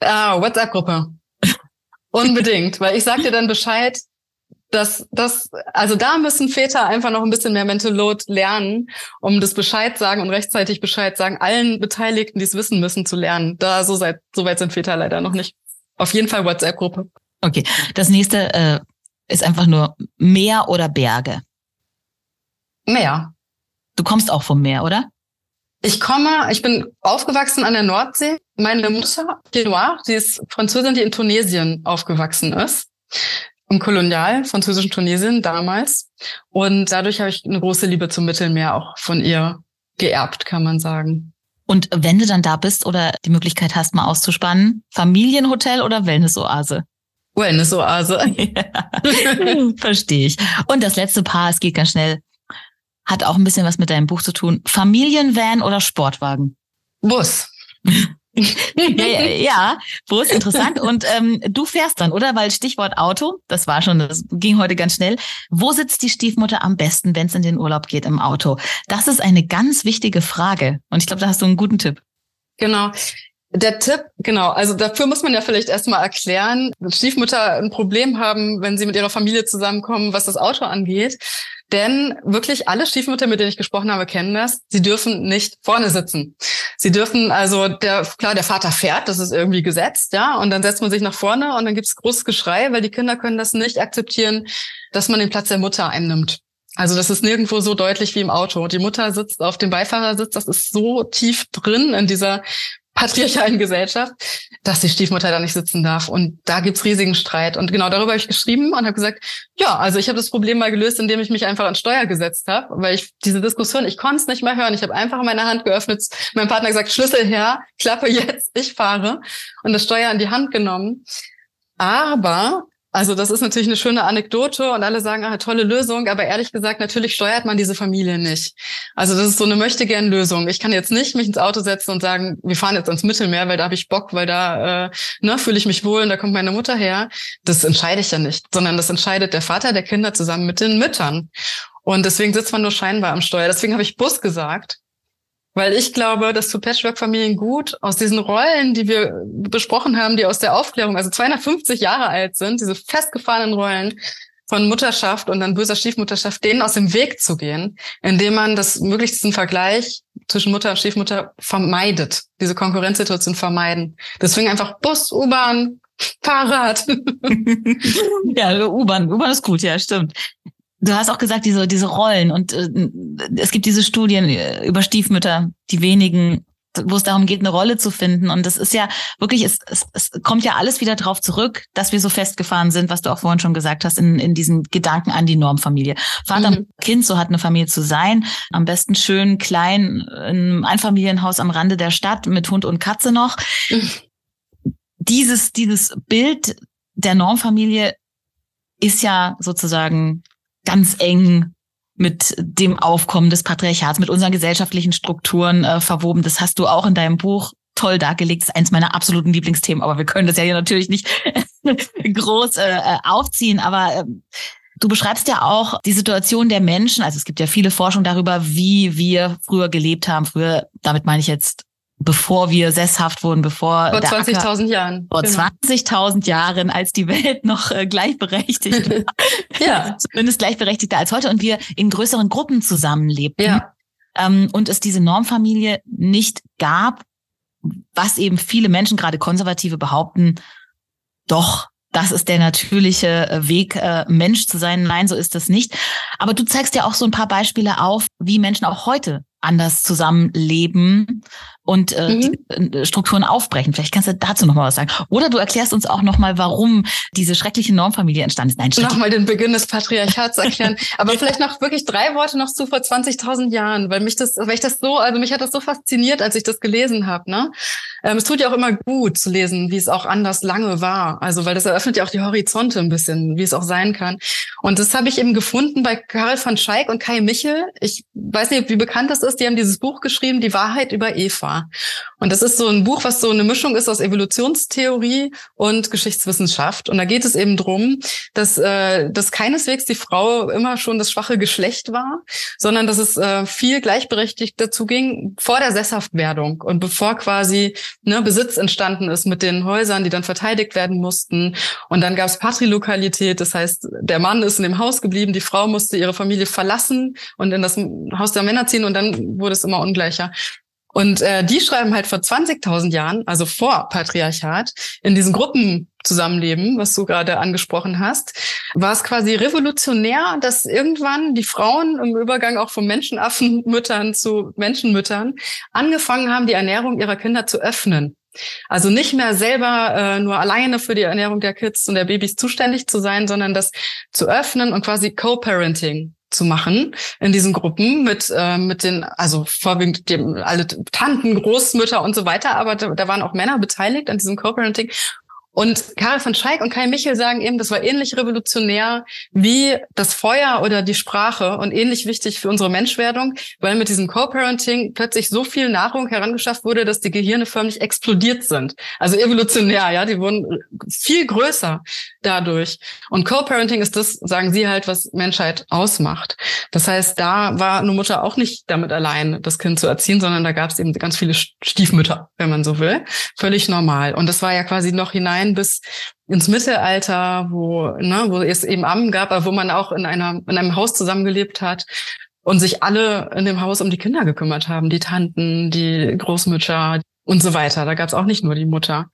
Ah, WhatsApp-Gruppe. Unbedingt, weil ich sag dir dann Bescheid, dass das, also da müssen Väter einfach noch ein bisschen mehr Mental Load lernen, um das Bescheid sagen und rechtzeitig Bescheid sagen, allen Beteiligten, die es wissen müssen, zu lernen. Da so, seit, so weit sind Väter leider noch nicht. Auf jeden Fall WhatsApp-Gruppe. Okay, das nächste äh, ist einfach nur Meer oder Berge. Meer. Du kommst auch vom Meer, oder? Ich komme, ich bin aufgewachsen an der Nordsee. Meine Mutter, Genoir, sie ist Französin, die in Tunesien aufgewachsen ist. Im Kolonial, französischen Tunesien damals. Und dadurch habe ich eine große Liebe zum Mittelmeer auch von ihr geerbt, kann man sagen. Und wenn du dann da bist oder die Möglichkeit hast, mal auszuspannen, Familienhotel oder Wellnessoase? Wellnessoase. Ja. Verstehe ich. Und das letzte Paar, es geht ganz schnell hat auch ein bisschen was mit deinem Buch zu tun. Familienvan oder Sportwagen? Bus. ja, ja, ja, Bus, interessant. Und ähm, du fährst dann, oder? Weil Stichwort Auto, das war schon, das ging heute ganz schnell. Wo sitzt die Stiefmutter am besten, wenn es in den Urlaub geht im Auto? Das ist eine ganz wichtige Frage. Und ich glaube, da hast du einen guten Tipp. Genau. Der Tipp, genau, also dafür muss man ja vielleicht erstmal erklären, Stiefmutter ein Problem haben, wenn sie mit ihrer Familie zusammenkommen, was das Auto angeht. Denn wirklich alle Stiefmütter, mit denen ich gesprochen habe, kennen das. Sie dürfen nicht vorne sitzen. Sie dürfen, also der, klar, der Vater fährt, das ist irgendwie gesetzt, ja, und dann setzt man sich nach vorne und dann gibt's großes Geschrei, weil die Kinder können das nicht akzeptieren, dass man den Platz der Mutter einnimmt. Also das ist nirgendwo so deutlich wie im Auto. Die Mutter sitzt auf dem Beifahrersitz, das ist so tief drin in dieser patriarchalen Gesellschaft, dass die Stiefmutter da nicht sitzen darf. Und da gibt's riesigen Streit. Und genau darüber habe ich geschrieben und habe gesagt, ja, also ich habe das Problem mal gelöst, indem ich mich einfach an Steuer gesetzt habe, weil ich diese Diskussion, ich konnte es nicht mehr hören. Ich habe einfach meine Hand geöffnet, mein Partner gesagt, Schlüssel her, Klappe jetzt, ich fahre und das Steuer in die Hand genommen. Aber also das ist natürlich eine schöne Anekdote und alle sagen, ah, tolle Lösung, aber ehrlich gesagt, natürlich steuert man diese Familie nicht. Also das ist so eine möchte gern Lösung. Ich kann jetzt nicht mich ins Auto setzen und sagen, wir fahren jetzt ans Mittelmeer, weil da habe ich Bock, weil da äh, ne, fühle ich mich wohl und da kommt meine Mutter her. Das entscheide ich ja nicht, sondern das entscheidet der Vater der Kinder zusammen mit den Müttern. Und deswegen sitzt man nur scheinbar am Steuer. Deswegen habe ich Bus gesagt, weil ich glaube, dass zu Patchwork-Familien gut aus diesen Rollen, die wir besprochen haben, die aus der Aufklärung, also 250 Jahre alt sind, diese festgefahrenen Rollen von Mutterschaft und dann böser Stiefmutterschaft, denen aus dem Weg zu gehen, indem man das möglichst diesen Vergleich zwischen Mutter und Stiefmutter vermeidet, diese Konkurrenzsituation vermeiden. Deswegen einfach Bus, U-Bahn, Fahrrad. ja, U-Bahn, U-Bahn ist gut, ja, stimmt. Du hast auch gesagt, diese, diese Rollen und äh, es gibt diese Studien äh, über Stiefmütter, die wenigen, wo es darum geht, eine Rolle zu finden. Und das ist ja wirklich, es, es, es kommt ja alles wieder drauf zurück, dass wir so festgefahren sind, was du auch vorhin schon gesagt hast, in, in diesen Gedanken an die Normfamilie. Vater mhm. Kind, so hat eine Familie zu sein. Am besten schön klein, in Einfamilienhaus am Rande der Stadt mit Hund und Katze noch. Mhm. Dieses, dieses Bild der Normfamilie ist ja sozusagen ganz eng mit dem Aufkommen des Patriarchats, mit unseren gesellschaftlichen Strukturen äh, verwoben. Das hast du auch in deinem Buch toll dargelegt. Das ist eins meiner absoluten Lieblingsthemen, aber wir können das ja hier natürlich nicht groß äh, äh, aufziehen. Aber äh, du beschreibst ja auch die Situation der Menschen. Also es gibt ja viele Forschung darüber, wie wir früher gelebt haben. Früher, damit meine ich jetzt bevor wir sesshaft wurden, bevor vor 20.000 Jahren, vor genau. 20.000 Jahren, als die Welt noch äh, gleichberechtigt war, ja, zumindest gleichberechtigter als heute und wir in größeren Gruppen zusammenlebten ja. ähm, und es diese Normfamilie nicht gab, was eben viele Menschen, gerade Konservative, behaupten, doch das ist der natürliche äh, Weg, äh, Mensch zu sein. Nein, so ist das nicht. Aber du zeigst ja auch so ein paar Beispiele auf, wie Menschen auch heute anders zusammenleben und äh, mhm. die äh, Strukturen aufbrechen. Vielleicht kannst du dazu noch mal was sagen. Oder du erklärst uns auch noch mal, warum diese schreckliche Normfamilie entstanden ist. Nein, Nochmal den Beginn des Patriarchats erklären. Aber vielleicht noch wirklich drei Worte noch zu vor 20.000 Jahren, weil mich das, weil ich das so, also mich hat das so fasziniert, als ich das gelesen habe. Ne? Ähm, es tut ja auch immer gut zu lesen, wie es auch anders lange war. Also weil das eröffnet ja auch die Horizonte ein bisschen, wie es auch sein kann. Und das habe ich eben gefunden bei Karl van Scheik und Kai Michel. Ich weiß nicht, wie bekannt das ist. Die haben dieses Buch geschrieben, Die Wahrheit über Eva Und das ist so ein Buch, was so eine Mischung ist aus Evolutionstheorie und Geschichtswissenschaft. Und da geht es eben drum, dass, äh, dass keineswegs die Frau immer schon das schwache Geschlecht war, sondern dass es äh, viel gleichberechtigt dazu ging vor der Sesshaftwerdung und bevor quasi ne, Besitz entstanden ist mit den Häusern, die dann verteidigt werden mussten. Und dann gab es Patrilokalität, das heißt, der Mann ist in dem Haus geblieben, die Frau musste ihre Familie verlassen und in das Haus der Männer ziehen und dann wurde es immer ungleicher. Und äh, die schreiben halt vor 20.000 Jahren, also vor Patriarchat, in diesen Gruppen zusammenleben, was du gerade angesprochen hast, war es quasi revolutionär, dass irgendwann die Frauen im Übergang auch von Menschenaffenmüttern zu Menschenmüttern angefangen haben, die Ernährung ihrer Kinder zu öffnen. Also nicht mehr selber äh, nur alleine für die Ernährung der Kids und der Babys zuständig zu sein, sondern das zu öffnen und quasi Co-Parenting zu machen in diesen Gruppen mit äh, mit den also vorwiegend dem alle Tanten, Großmütter und so weiter, aber da, da waren auch Männer beteiligt an diesem Co-Parenting und Karl von Scheik und Kai Michel sagen eben, das war ähnlich revolutionär wie das Feuer oder die Sprache und ähnlich wichtig für unsere Menschwerdung, weil mit diesem Co-Parenting plötzlich so viel Nahrung herangeschafft wurde, dass die Gehirne förmlich explodiert sind. Also evolutionär, ja, die wurden viel größer dadurch. Und Co-Parenting ist das, sagen sie halt, was Menschheit ausmacht. Das heißt, da war eine Mutter auch nicht damit allein, das Kind zu erziehen, sondern da gab es eben ganz viele Stiefmütter, wenn man so will. Völlig normal. Und das war ja quasi noch hinein hinein bis ins Mittelalter, wo, ne, wo es eben Ammen gab, aber wo man auch in einer, in einem Haus zusammengelebt hat und sich alle in dem Haus um die Kinder gekümmert haben, die Tanten, die Großmütter und so weiter. Da gab es auch nicht nur die Mutter.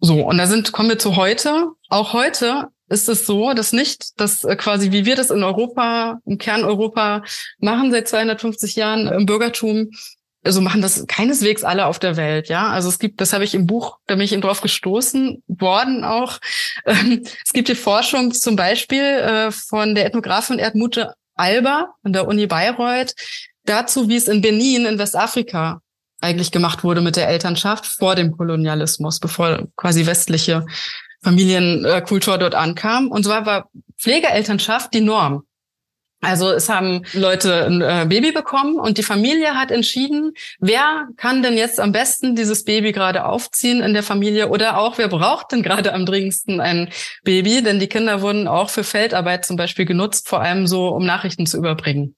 So, und da sind, kommen wir zu heute. Auch heute ist es so, dass nicht, dass äh, quasi wie wir das in Europa, im Kern Europa machen seit 250 Jahren im Bürgertum, also machen das keineswegs alle auf der Welt, ja. Also es gibt, das habe ich im Buch, da bin ich eben drauf gestoßen worden auch. Ähm, es gibt die Forschung zum Beispiel äh, von der Ethnografin Erdmute Alba an der Uni Bayreuth dazu, wie es in Benin in Westafrika eigentlich gemacht wurde mit der Elternschaft vor dem Kolonialismus, bevor quasi westliche Familienkultur dort ankam. Und zwar war Pflegeelternschaft die Norm. Also es haben Leute ein äh, Baby bekommen und die Familie hat entschieden, wer kann denn jetzt am besten dieses Baby gerade aufziehen in der Familie oder auch wer braucht denn gerade am dringendsten ein Baby, denn die Kinder wurden auch für Feldarbeit zum Beispiel genutzt, vor allem so, um Nachrichten zu überbringen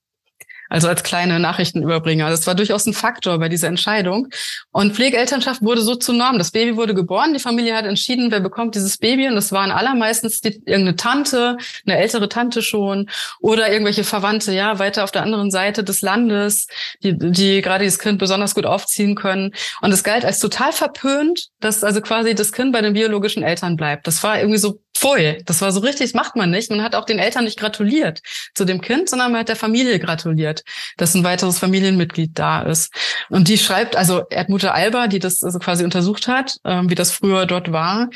also als kleine Nachrichtenüberbringer. Das war durchaus ein Faktor bei dieser Entscheidung. Und Pflegeelternschaft wurde so zur Norm. Das Baby wurde geboren, die Familie hat entschieden, wer bekommt dieses Baby. Und das waren allermeistens die, irgendeine Tante, eine ältere Tante schon oder irgendwelche Verwandte, ja, weiter auf der anderen Seite des Landes, die, die gerade dieses Kind besonders gut aufziehen können. Und es galt als total verpönt, dass also quasi das Kind bei den biologischen Eltern bleibt. Das war irgendwie so Voll. Das war so richtig, das macht man nicht. Man hat auch den Eltern nicht gratuliert zu dem Kind, sondern man hat der Familie gratuliert, dass ein weiteres Familienmitglied da ist. Und die schreibt, also Erdmutter Alba, die das also quasi untersucht hat, äh, wie das früher dort war,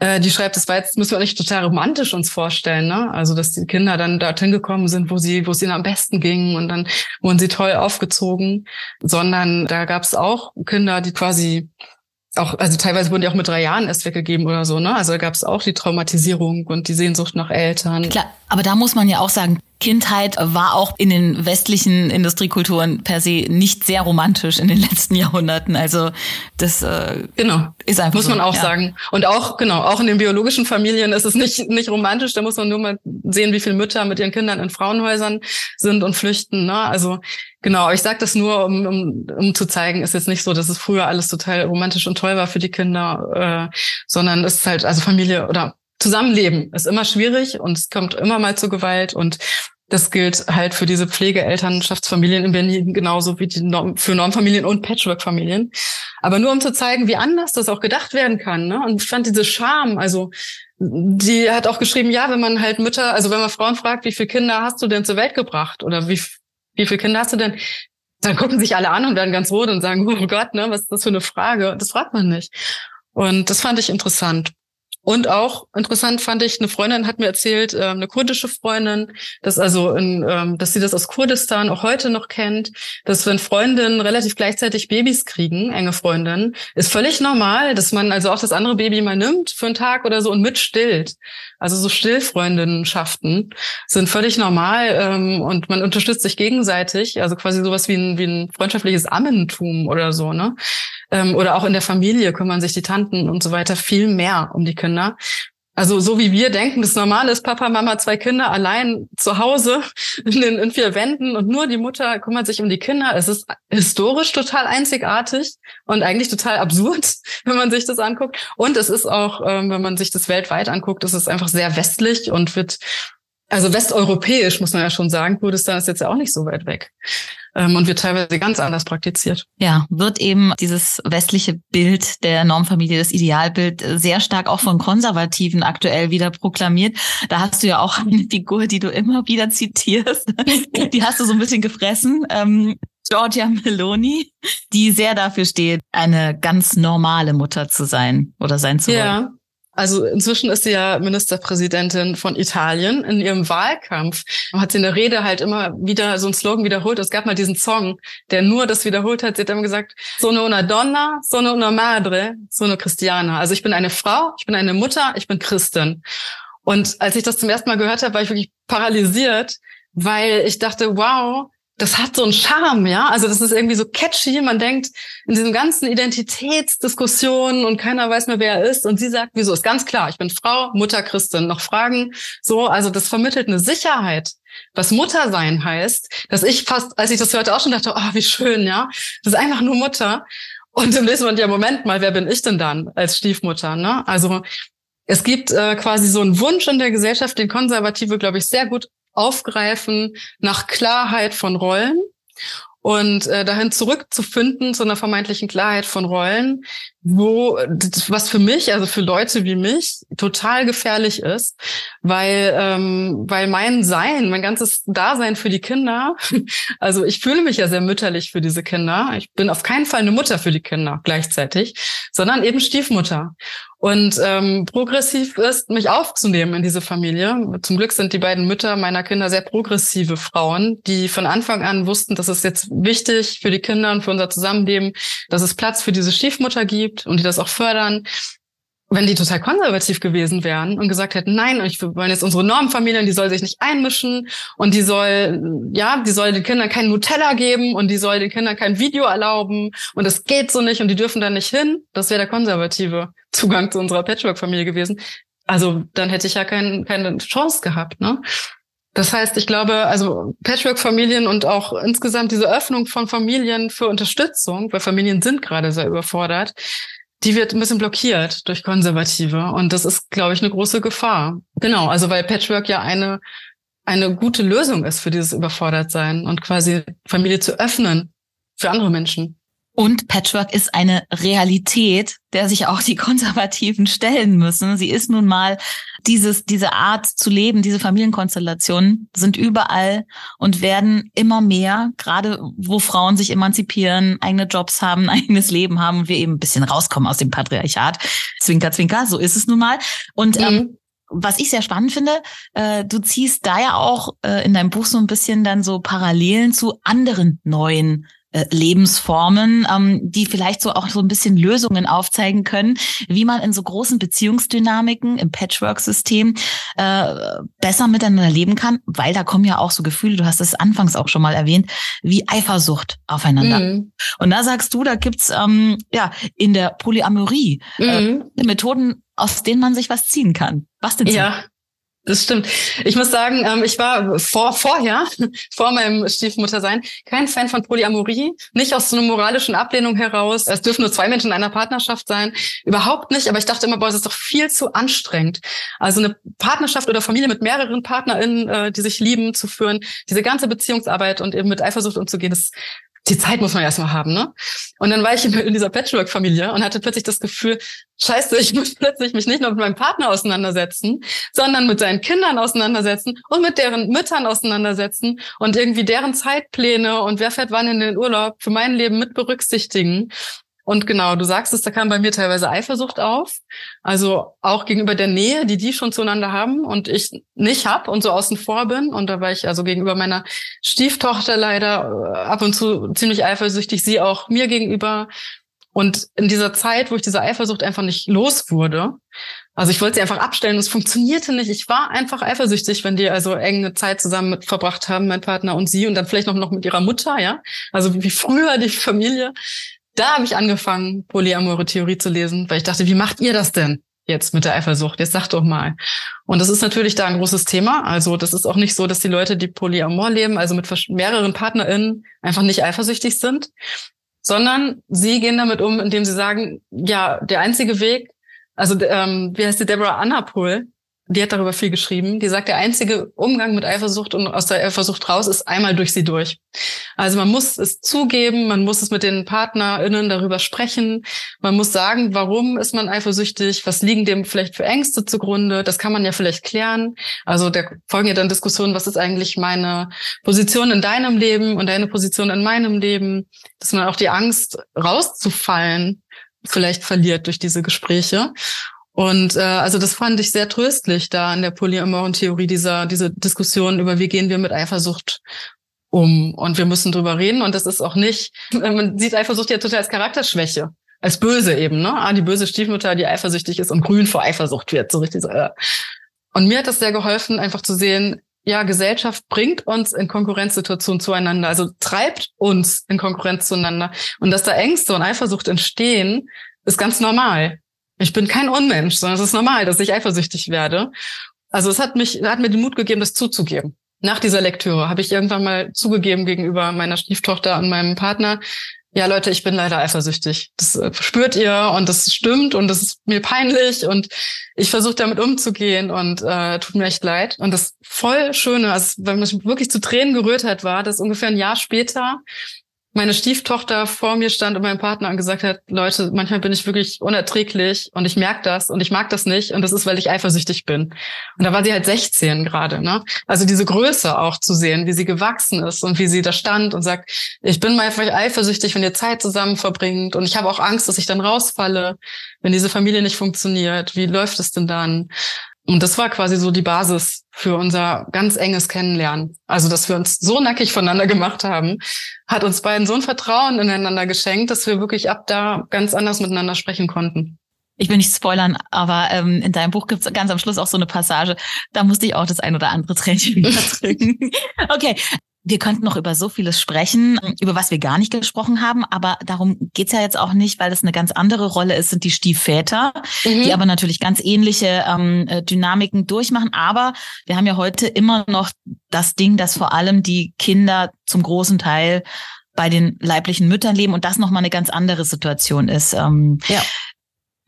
äh, die schreibt, das war jetzt, müssen wir nicht total romantisch uns vorstellen, ne? Also, dass die Kinder dann dorthin gekommen sind, wo sie, wo es ihnen am besten ging und dann wurden sie toll aufgezogen, sondern da gab es auch Kinder, die quasi auch, also teilweise wurden die auch mit drei Jahren erst weggegeben oder so, ne? Also gab es auch die Traumatisierung und die Sehnsucht nach Eltern. Klar, aber da muss man ja auch sagen, Kindheit war auch in den westlichen Industriekulturen per se nicht sehr romantisch in den letzten Jahrhunderten. Also das äh, genau ist einfach muss man auch ja. sagen. Und auch genau auch in den biologischen Familien ist es nicht nicht romantisch. Da muss man nur mal sehen, wie viele Mütter mit ihren Kindern in Frauenhäusern sind und flüchten. Ne? Also genau. Ich sage das nur, um, um, um zu zeigen, ist jetzt nicht so, dass es früher alles total romantisch und toll war für die Kinder, äh, sondern es ist halt also Familie oder Zusammenleben ist immer schwierig und es kommt immer mal zu Gewalt und das gilt halt für diese Pflegeelternschaftsfamilien in Berlin genauso wie Norm für Normfamilien und Patchwork-Familien. Aber nur um zu zeigen, wie anders das auch gedacht werden kann. Ne? Und ich fand diese Scham, also die hat auch geschrieben, ja, wenn man halt Mütter, also wenn man Frauen fragt, wie viele Kinder hast du denn zur Welt gebracht oder wie, wie viele Kinder hast du denn, dann gucken sich alle an und werden ganz rot und sagen, oh Gott, ne, was ist das für eine Frage? Das fragt man nicht. Und das fand ich interessant. Und auch interessant fand ich, eine Freundin hat mir erzählt, äh, eine kurdische Freundin, dass also, in, ähm, dass sie das aus Kurdistan auch heute noch kennt, dass wenn Freundinnen relativ gleichzeitig Babys kriegen, enge Freundinnen, ist völlig normal, dass man also auch das andere Baby mal nimmt für einen Tag oder so und mitstillt. Also so Stillfreundinnenschaften sind völlig normal ähm, und man unterstützt sich gegenseitig, also quasi sowas wie ein, wie ein freundschaftliches Ammentum oder so, ne? Ähm, oder auch in der Familie kümmern sich die Tanten und so weiter viel mehr um die Kinder. Also so wie wir denken, das Normale ist Papa, Mama, zwei Kinder allein zu Hause in, den, in vier Wänden und nur die Mutter kümmert sich um die Kinder. Es ist historisch total einzigartig und eigentlich total absurd, wenn man sich das anguckt. Und es ist auch, ähm, wenn man sich das weltweit anguckt, es ist einfach sehr westlich und wird also westeuropäisch, muss man ja schon sagen. Kurdistan ist jetzt ja auch nicht so weit weg ähm, und wird teilweise ganz anders praktiziert. Ja, wird eben dieses westliche Bild der Normfamilie, das Idealbild, sehr stark auch von Konservativen aktuell wieder proklamiert. Da hast du ja auch eine Figur, die du immer wieder zitierst. Die hast du so ein bisschen gefressen. Ähm, Giorgia Meloni, die sehr dafür steht, eine ganz normale Mutter zu sein oder sein zu wollen. Ja. Also inzwischen ist sie ja Ministerpräsidentin von Italien. In ihrem Wahlkampf hat sie in der Rede halt immer wieder so einen Slogan wiederholt. Es gab mal diesen Song, der nur das wiederholt hat. Sie hat immer gesagt, sono una donna, sono una madre, sono cristiana. Also ich bin eine Frau, ich bin eine Mutter, ich bin Christin. Und als ich das zum ersten Mal gehört habe, war ich wirklich paralysiert, weil ich dachte, wow, das hat so einen Charme, ja. Also das ist irgendwie so catchy. Man denkt in diesen ganzen Identitätsdiskussionen und keiner weiß mehr, wer er ist. Und sie sagt, wieso? Ist ganz klar. Ich bin Frau, Mutter, Christin. Noch Fragen? So, also das vermittelt eine Sicherheit, was Mutter sein heißt, dass ich fast, als ich das hörte, auch schon dachte, oh, wie schön, ja. Das ist einfach nur Mutter. Und im nächsten Moment, ja, Moment mal, wer bin ich denn dann als Stiefmutter, ne? Also es gibt äh, quasi so einen Wunsch in der Gesellschaft, den Konservative, glaube ich, sehr gut aufgreifen nach Klarheit von Rollen und äh, dahin zurückzufinden zu einer vermeintlichen Klarheit von Rollen, wo was für mich, also für Leute wie mich, total gefährlich ist, weil ähm, weil mein Sein, mein ganzes Dasein für die Kinder, also ich fühle mich ja sehr mütterlich für diese Kinder. Ich bin auf keinen Fall eine Mutter für die Kinder gleichzeitig, sondern eben Stiefmutter und ähm, progressiv ist, mich aufzunehmen in diese Familie. Zum Glück sind die beiden Mütter meiner Kinder sehr progressive Frauen, die von Anfang an wussten, dass es jetzt wichtig für die Kinder und für unser Zusammenleben, dass es Platz für diese Stiefmutter gibt und die das auch fördern. Wenn die total konservativ gewesen wären und gesagt hätten, nein, ich wollen jetzt unsere Normfamilien, die soll sich nicht einmischen und die soll, ja, die soll den Kindern keinen Nutella geben und die soll den Kindern kein Video erlauben und das geht so nicht und die dürfen da nicht hin, das wäre der konservative Zugang zu unserer Patchwork-Familie gewesen. Also dann hätte ich ja kein, keine Chance gehabt. Ne? Das heißt, ich glaube, also Patchwork-Familien und auch insgesamt diese Öffnung von Familien für Unterstützung, weil Familien sind gerade sehr überfordert, die wird ein bisschen blockiert durch Konservative. Und das ist, glaube ich, eine große Gefahr. Genau, also weil Patchwork ja eine, eine gute Lösung ist für dieses Überfordertsein und quasi Familie zu öffnen für andere Menschen. Und Patchwork ist eine Realität, der sich auch die Konservativen stellen müssen. Sie ist nun mal dieses, diese Art zu leben, diese Familienkonstellationen sind überall und werden immer mehr, gerade wo Frauen sich emanzipieren, eigene Jobs haben, eigenes Leben haben und wir eben ein bisschen rauskommen aus dem Patriarchat. Zwinker, zwinker, so ist es nun mal. Und ähm, mhm. ähm, was ich sehr spannend finde, äh, du ziehst da ja auch äh, in deinem Buch so ein bisschen dann so Parallelen zu anderen neuen äh, Lebensformen, ähm, die vielleicht so auch so ein bisschen Lösungen aufzeigen können, wie man in so großen Beziehungsdynamiken im Patchwork-System äh, besser miteinander leben kann, weil da kommen ja auch so Gefühle, du hast es anfangs auch schon mal erwähnt, wie Eifersucht aufeinander. Mhm. Und da sagst du, da gibt's ähm, ja in der Polyamorie äh, mhm. äh, Methoden, aus denen man sich was ziehen kann. Was denn? Ja, das stimmt. Ich muss sagen, ähm, ich war vor, vorher, vor meinem Stiefmuttersein, kein Fan von Polyamorie. Nicht aus so einer moralischen Ablehnung heraus. Es dürfen nur zwei Menschen in einer Partnerschaft sein. Überhaupt nicht. Aber ich dachte immer, boah, das ist doch viel zu anstrengend. Also eine Partnerschaft oder Familie mit mehreren PartnerInnen, äh, die sich lieben, zu führen. Diese ganze Beziehungsarbeit und eben mit Eifersucht umzugehen, das die Zeit muss man erstmal haben, ne? Und dann war ich in dieser Patchwork-Familie und hatte plötzlich das Gefühl, scheiße, ich muss plötzlich mich nicht nur mit meinem Partner auseinandersetzen, sondern mit seinen Kindern auseinandersetzen und mit deren Müttern auseinandersetzen und irgendwie deren Zeitpläne und wer fährt wann in den Urlaub für mein Leben mit berücksichtigen. Und genau, du sagst es, da kam bei mir teilweise Eifersucht auf. Also auch gegenüber der Nähe, die die schon zueinander haben und ich nicht hab und so außen vor bin. Und da war ich also gegenüber meiner Stieftochter leider äh, ab und zu ziemlich eifersüchtig, sie auch mir gegenüber. Und in dieser Zeit, wo ich diese Eifersucht einfach nicht los wurde, also ich wollte sie einfach abstellen, es funktionierte nicht. Ich war einfach eifersüchtig, wenn die also enge Zeit zusammen mit verbracht haben, mein Partner und sie, und dann vielleicht noch, noch mit ihrer Mutter, ja. Also wie früher die Familie da habe ich angefangen, polyamore Theorie zu lesen, weil ich dachte, wie macht ihr das denn jetzt mit der Eifersucht? Jetzt sag doch mal. Und das ist natürlich da ein großes Thema. Also das ist auch nicht so, dass die Leute, die polyamor leben, also mit mehreren PartnerInnen, einfach nicht eifersüchtig sind, sondern sie gehen damit um, indem sie sagen, ja, der einzige Weg, also ähm, wie heißt die Deborah Annapol, die hat darüber viel geschrieben. Die sagt, der einzige Umgang mit Eifersucht und aus der Eifersucht raus ist einmal durch sie durch. Also man muss es zugeben, man muss es mit den PartnerInnen darüber sprechen. Man muss sagen, warum ist man eifersüchtig? Was liegen dem vielleicht für Ängste zugrunde? Das kann man ja vielleicht klären. Also da folgen ja dann Diskussionen, was ist eigentlich meine Position in deinem Leben und deine Position in meinem Leben? Dass man auch die Angst rauszufallen vielleicht verliert durch diese Gespräche. Und äh, also das fand ich sehr tröstlich da in der polyamoren Theorie, dieser, diese Diskussion über, wie gehen wir mit Eifersucht um. Und wir müssen drüber reden. Und das ist auch nicht, man sieht Eifersucht ja total als Charakterschwäche. Als böse eben, ne? Ah, die böse Stiefmutter, die eifersüchtig ist und grün vor Eifersucht wird. So richtig äh. Und mir hat das sehr geholfen, einfach zu sehen, ja, Gesellschaft bringt uns in Konkurrenzsituationen zueinander, also treibt uns in Konkurrenz zueinander. Und dass da Ängste und Eifersucht entstehen, ist ganz normal. Ich bin kein Unmensch, sondern es ist normal, dass ich eifersüchtig werde. Also es hat mich, hat mir den Mut gegeben, das zuzugeben. Nach dieser Lektüre habe ich irgendwann mal zugegeben gegenüber meiner Stieftochter und meinem Partner, ja Leute, ich bin leider eifersüchtig. Das äh, spürt ihr und das stimmt und das ist mir peinlich und ich versuche damit umzugehen und äh, tut mir echt leid. Und das voll Schöne, also wenn mich wirklich zu Tränen gerührt hat, war, dass ungefähr ein Jahr später meine Stieftochter vor mir stand und mein Partner und gesagt hat, Leute, manchmal bin ich wirklich unerträglich und ich merke das und ich mag das nicht und das ist, weil ich eifersüchtig bin. Und da war sie halt 16 gerade, ne? Also diese Größe auch zu sehen, wie sie gewachsen ist und wie sie da stand und sagt, ich bin mal eifersüchtig, wenn ihr Zeit zusammen verbringt und ich habe auch Angst, dass ich dann rausfalle, wenn diese Familie nicht funktioniert. Wie läuft es denn dann? Und das war quasi so die Basis für unser ganz enges Kennenlernen. Also, dass wir uns so nackig voneinander gemacht haben, hat uns beiden so ein Vertrauen ineinander geschenkt, dass wir wirklich ab da ganz anders miteinander sprechen konnten. Ich will nicht spoilern, aber ähm, in deinem Buch gibt es ganz am Schluss auch so eine Passage, da musste ich auch das ein oder andere Tränchen trinken. okay, wir könnten noch über so vieles sprechen, über was wir gar nicht gesprochen haben, aber darum geht's ja jetzt auch nicht, weil das eine ganz andere Rolle ist, sind die Stiefväter, mhm. die aber natürlich ganz ähnliche ähm, äh, Dynamiken durchmachen. Aber wir haben ja heute immer noch das Ding, dass vor allem die Kinder zum großen Teil bei den leiblichen Müttern leben und das nochmal eine ganz andere Situation ist. Ähm, ja.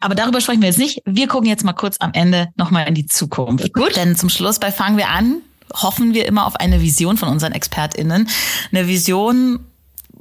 Aber darüber sprechen wir jetzt nicht. Wir gucken jetzt mal kurz am Ende nochmal in die Zukunft. Gut. Denn zum Schluss bei Fangen wir an hoffen wir immer auf eine Vision von unseren ExpertInnen. Eine Vision,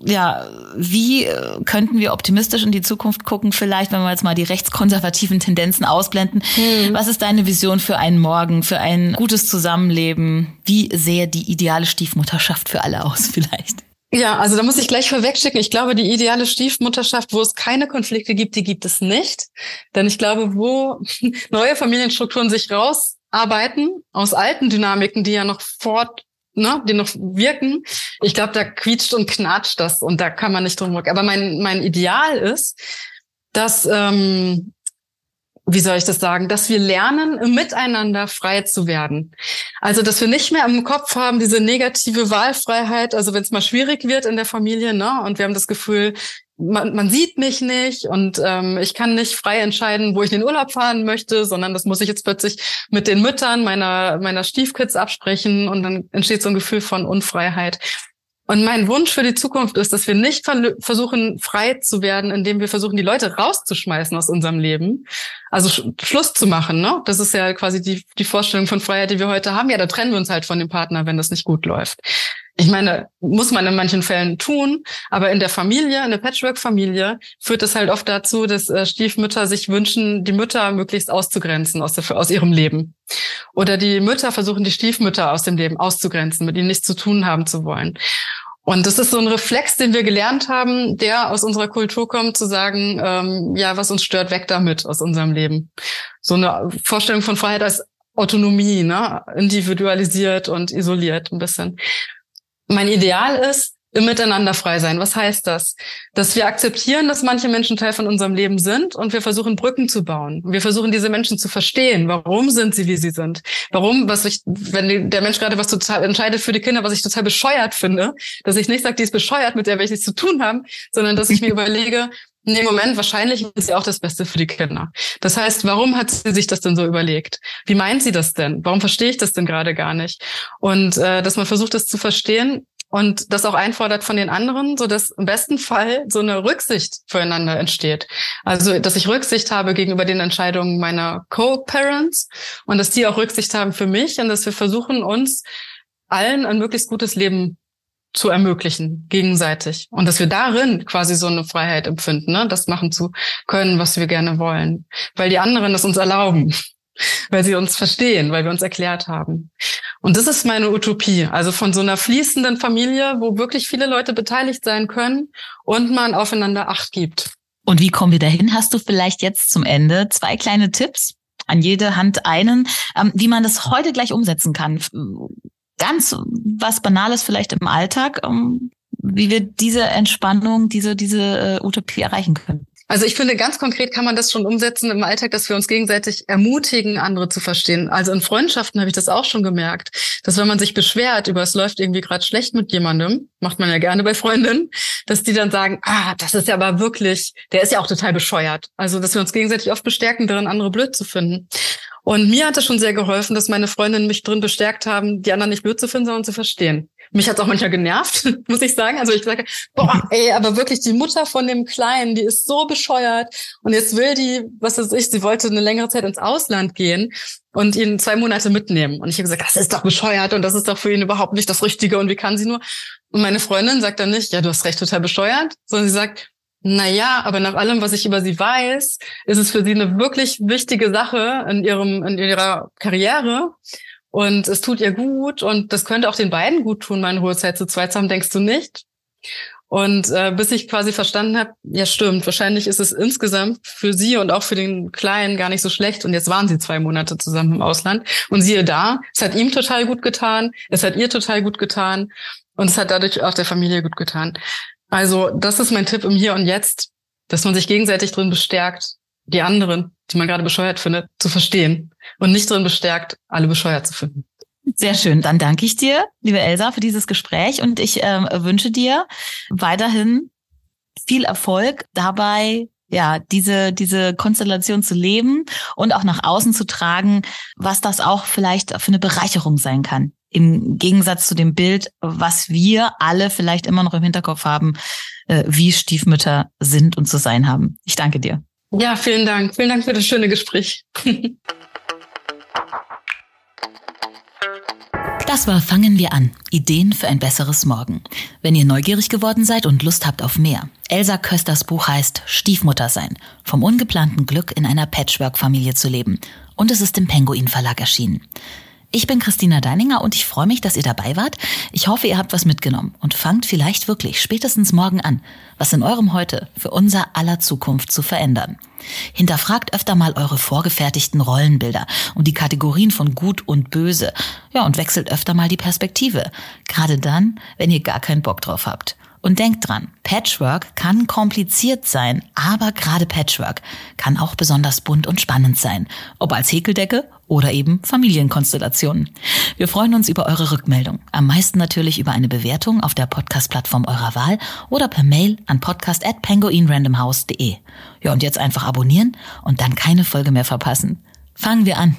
ja, wie äh, könnten wir optimistisch in die Zukunft gucken? Vielleicht, wenn wir jetzt mal die rechtskonservativen Tendenzen ausblenden. Hm. Was ist deine Vision für einen Morgen, für ein gutes Zusammenleben? Wie sähe die ideale Stiefmutterschaft für alle aus vielleicht? Ja, also da muss ich gleich vorwegschicken. Ich glaube, die ideale Stiefmutterschaft, wo es keine Konflikte gibt, die gibt es nicht. Denn ich glaube, wo neue Familienstrukturen sich raus arbeiten aus alten Dynamiken, die ja noch fort, ne, die noch wirken. Ich glaube, da quietscht und knatscht das und da kann man nicht drum Aber mein, mein Ideal ist, dass, ähm, wie soll ich das sagen, dass wir lernen, miteinander frei zu werden. Also, dass wir nicht mehr im Kopf haben, diese negative Wahlfreiheit, also wenn es mal schwierig wird in der Familie, ne, und wir haben das Gefühl, man, man sieht mich nicht und ähm, ich kann nicht frei entscheiden, wo ich in den Urlaub fahren möchte, sondern das muss ich jetzt plötzlich mit den Müttern meiner, meiner Stiefkids absprechen und dann entsteht so ein Gefühl von Unfreiheit. Und mein Wunsch für die Zukunft ist, dass wir nicht versuchen, frei zu werden, indem wir versuchen, die Leute rauszuschmeißen aus unserem Leben. Also Sch Schluss zu machen, ne? Das ist ja quasi die, die Vorstellung von Freiheit, die wir heute haben. Ja, da trennen wir uns halt von dem Partner, wenn das nicht gut läuft. Ich meine, muss man in manchen Fällen tun, aber in der Familie, in der Patchwork-Familie, führt es halt oft dazu, dass äh, Stiefmütter sich wünschen, die Mütter möglichst auszugrenzen aus, der, aus ihrem Leben. Oder die Mütter versuchen, die Stiefmütter aus dem Leben auszugrenzen, mit ihnen nichts zu tun haben zu wollen. Und das ist so ein Reflex, den wir gelernt haben, der aus unserer Kultur kommt, zu sagen, ähm, ja, was uns stört, weg damit aus unserem Leben. So eine Vorstellung von Freiheit als Autonomie, ne? individualisiert und isoliert ein bisschen. Mein Ideal ist, im Miteinander frei sein. Was heißt das? Dass wir akzeptieren, dass manche Menschen Teil von unserem Leben sind und wir versuchen Brücken zu bauen. Wir versuchen diese Menschen zu verstehen. Warum sind sie, wie sie sind? Warum, was ich, wenn der Mensch gerade was total entscheidet für die Kinder, was ich total bescheuert finde, dass ich nicht sage, die ist bescheuert, mit der will ich nichts zu tun haben, sondern dass ich mir überlege, Nee, Moment, wahrscheinlich ist sie auch das Beste für die Kinder. Das heißt, warum hat sie sich das denn so überlegt? Wie meint sie das denn? Warum verstehe ich das denn gerade gar nicht? Und äh, dass man versucht, das zu verstehen und das auch einfordert von den anderen, so dass im besten Fall so eine Rücksicht füreinander entsteht. Also, dass ich Rücksicht habe gegenüber den Entscheidungen meiner Co-Parents und dass die auch Rücksicht haben für mich und dass wir versuchen, uns allen ein möglichst gutes Leben zu ermöglichen, gegenseitig. Und dass wir darin quasi so eine Freiheit empfinden, ne? das machen zu können, was wir gerne wollen. Weil die anderen das uns erlauben, weil sie uns verstehen, weil wir uns erklärt haben. Und das ist meine Utopie. Also von so einer fließenden Familie, wo wirklich viele Leute beteiligt sein können und man aufeinander Acht gibt. Und wie kommen wir dahin? Hast du vielleicht jetzt zum Ende zwei kleine Tipps? An jede Hand einen, ähm, wie man das heute gleich umsetzen kann ganz was Banales vielleicht im Alltag, um, wie wir diese Entspannung, diese, diese uh, Utopie erreichen können. Also ich finde, ganz konkret kann man das schon umsetzen im Alltag, dass wir uns gegenseitig ermutigen, andere zu verstehen. Also in Freundschaften habe ich das auch schon gemerkt, dass wenn man sich beschwert über es läuft irgendwie gerade schlecht mit jemandem, macht man ja gerne bei Freundinnen, dass die dann sagen, ah, das ist ja aber wirklich, der ist ja auch total bescheuert. Also dass wir uns gegenseitig oft bestärken, darin andere blöd zu finden. Und mir hat es schon sehr geholfen, dass meine Freundinnen mich drin bestärkt haben, die anderen nicht blöd zu finden, sondern zu verstehen. Mich hat es auch manchmal genervt, muss ich sagen. Also ich sage, boah, ey, aber wirklich die Mutter von dem Kleinen, die ist so bescheuert. Und jetzt will die, was weiß ich, sie wollte eine längere Zeit ins Ausland gehen und ihn zwei Monate mitnehmen. Und ich habe gesagt, das ist doch bescheuert und das ist doch für ihn überhaupt nicht das Richtige und wie kann sie nur? Und meine Freundin sagt dann nicht, ja, du hast recht, total bescheuert, sondern sie sagt, naja, aber nach allem, was ich über sie weiß, ist es für sie eine wirklich wichtige Sache in ihrem, in ihrer Karriere. Und es tut ihr gut und das könnte auch den beiden gut tun, meine hohe Zeit zu zweit zu haben, denkst du nicht? Und äh, bis ich quasi verstanden habe, ja stimmt, wahrscheinlich ist es insgesamt für sie und auch für den Kleinen gar nicht so schlecht. Und jetzt waren sie zwei Monate zusammen im Ausland. Und siehe da, es hat ihm total gut getan, es hat ihr total gut getan und es hat dadurch auch der Familie gut getan. Also das ist mein Tipp im Hier und Jetzt, dass man sich gegenseitig drin bestärkt, die anderen, die man gerade bescheuert findet, zu verstehen und nicht drin bestärkt, alle bescheuert zu finden. Sehr schön. Dann danke ich dir, liebe Elsa, für dieses Gespräch und ich äh, wünsche dir weiterhin viel Erfolg dabei, ja, diese, diese Konstellation zu leben und auch nach außen zu tragen, was das auch vielleicht für eine Bereicherung sein kann im Gegensatz zu dem Bild, was wir alle vielleicht immer noch im Hinterkopf haben, äh, wie Stiefmütter sind und zu sein haben. Ich danke dir. Ja, vielen Dank. Vielen Dank für das schöne Gespräch. Das war Fangen wir an. Ideen für ein besseres Morgen. Wenn ihr neugierig geworden seid und Lust habt auf mehr. Elsa Kösters Buch heißt Stiefmutter sein. Vom ungeplanten Glück in einer Patchwork-Familie zu leben. Und es ist im Penguin Verlag erschienen. Ich bin Christina Deininger und ich freue mich, dass ihr dabei wart. Ich hoffe, ihr habt was mitgenommen und fangt vielleicht wirklich spätestens morgen an, was in eurem Heute für unser aller Zukunft zu verändern. Hinterfragt öfter mal eure vorgefertigten Rollenbilder und die Kategorien von gut und böse. Ja, und wechselt öfter mal die Perspektive. Gerade dann, wenn ihr gar keinen Bock drauf habt. Und denkt dran, Patchwork kann kompliziert sein, aber gerade Patchwork kann auch besonders bunt und spannend sein. Ob als Häkeldecke oder eben Familienkonstellationen. Wir freuen uns über eure Rückmeldung. Am meisten natürlich über eine Bewertung auf der Podcast-Plattform eurer Wahl oder per Mail an podcast@penguinrandomhouse.de. Ja, und jetzt einfach abonnieren und dann keine Folge mehr verpassen. Fangen wir an.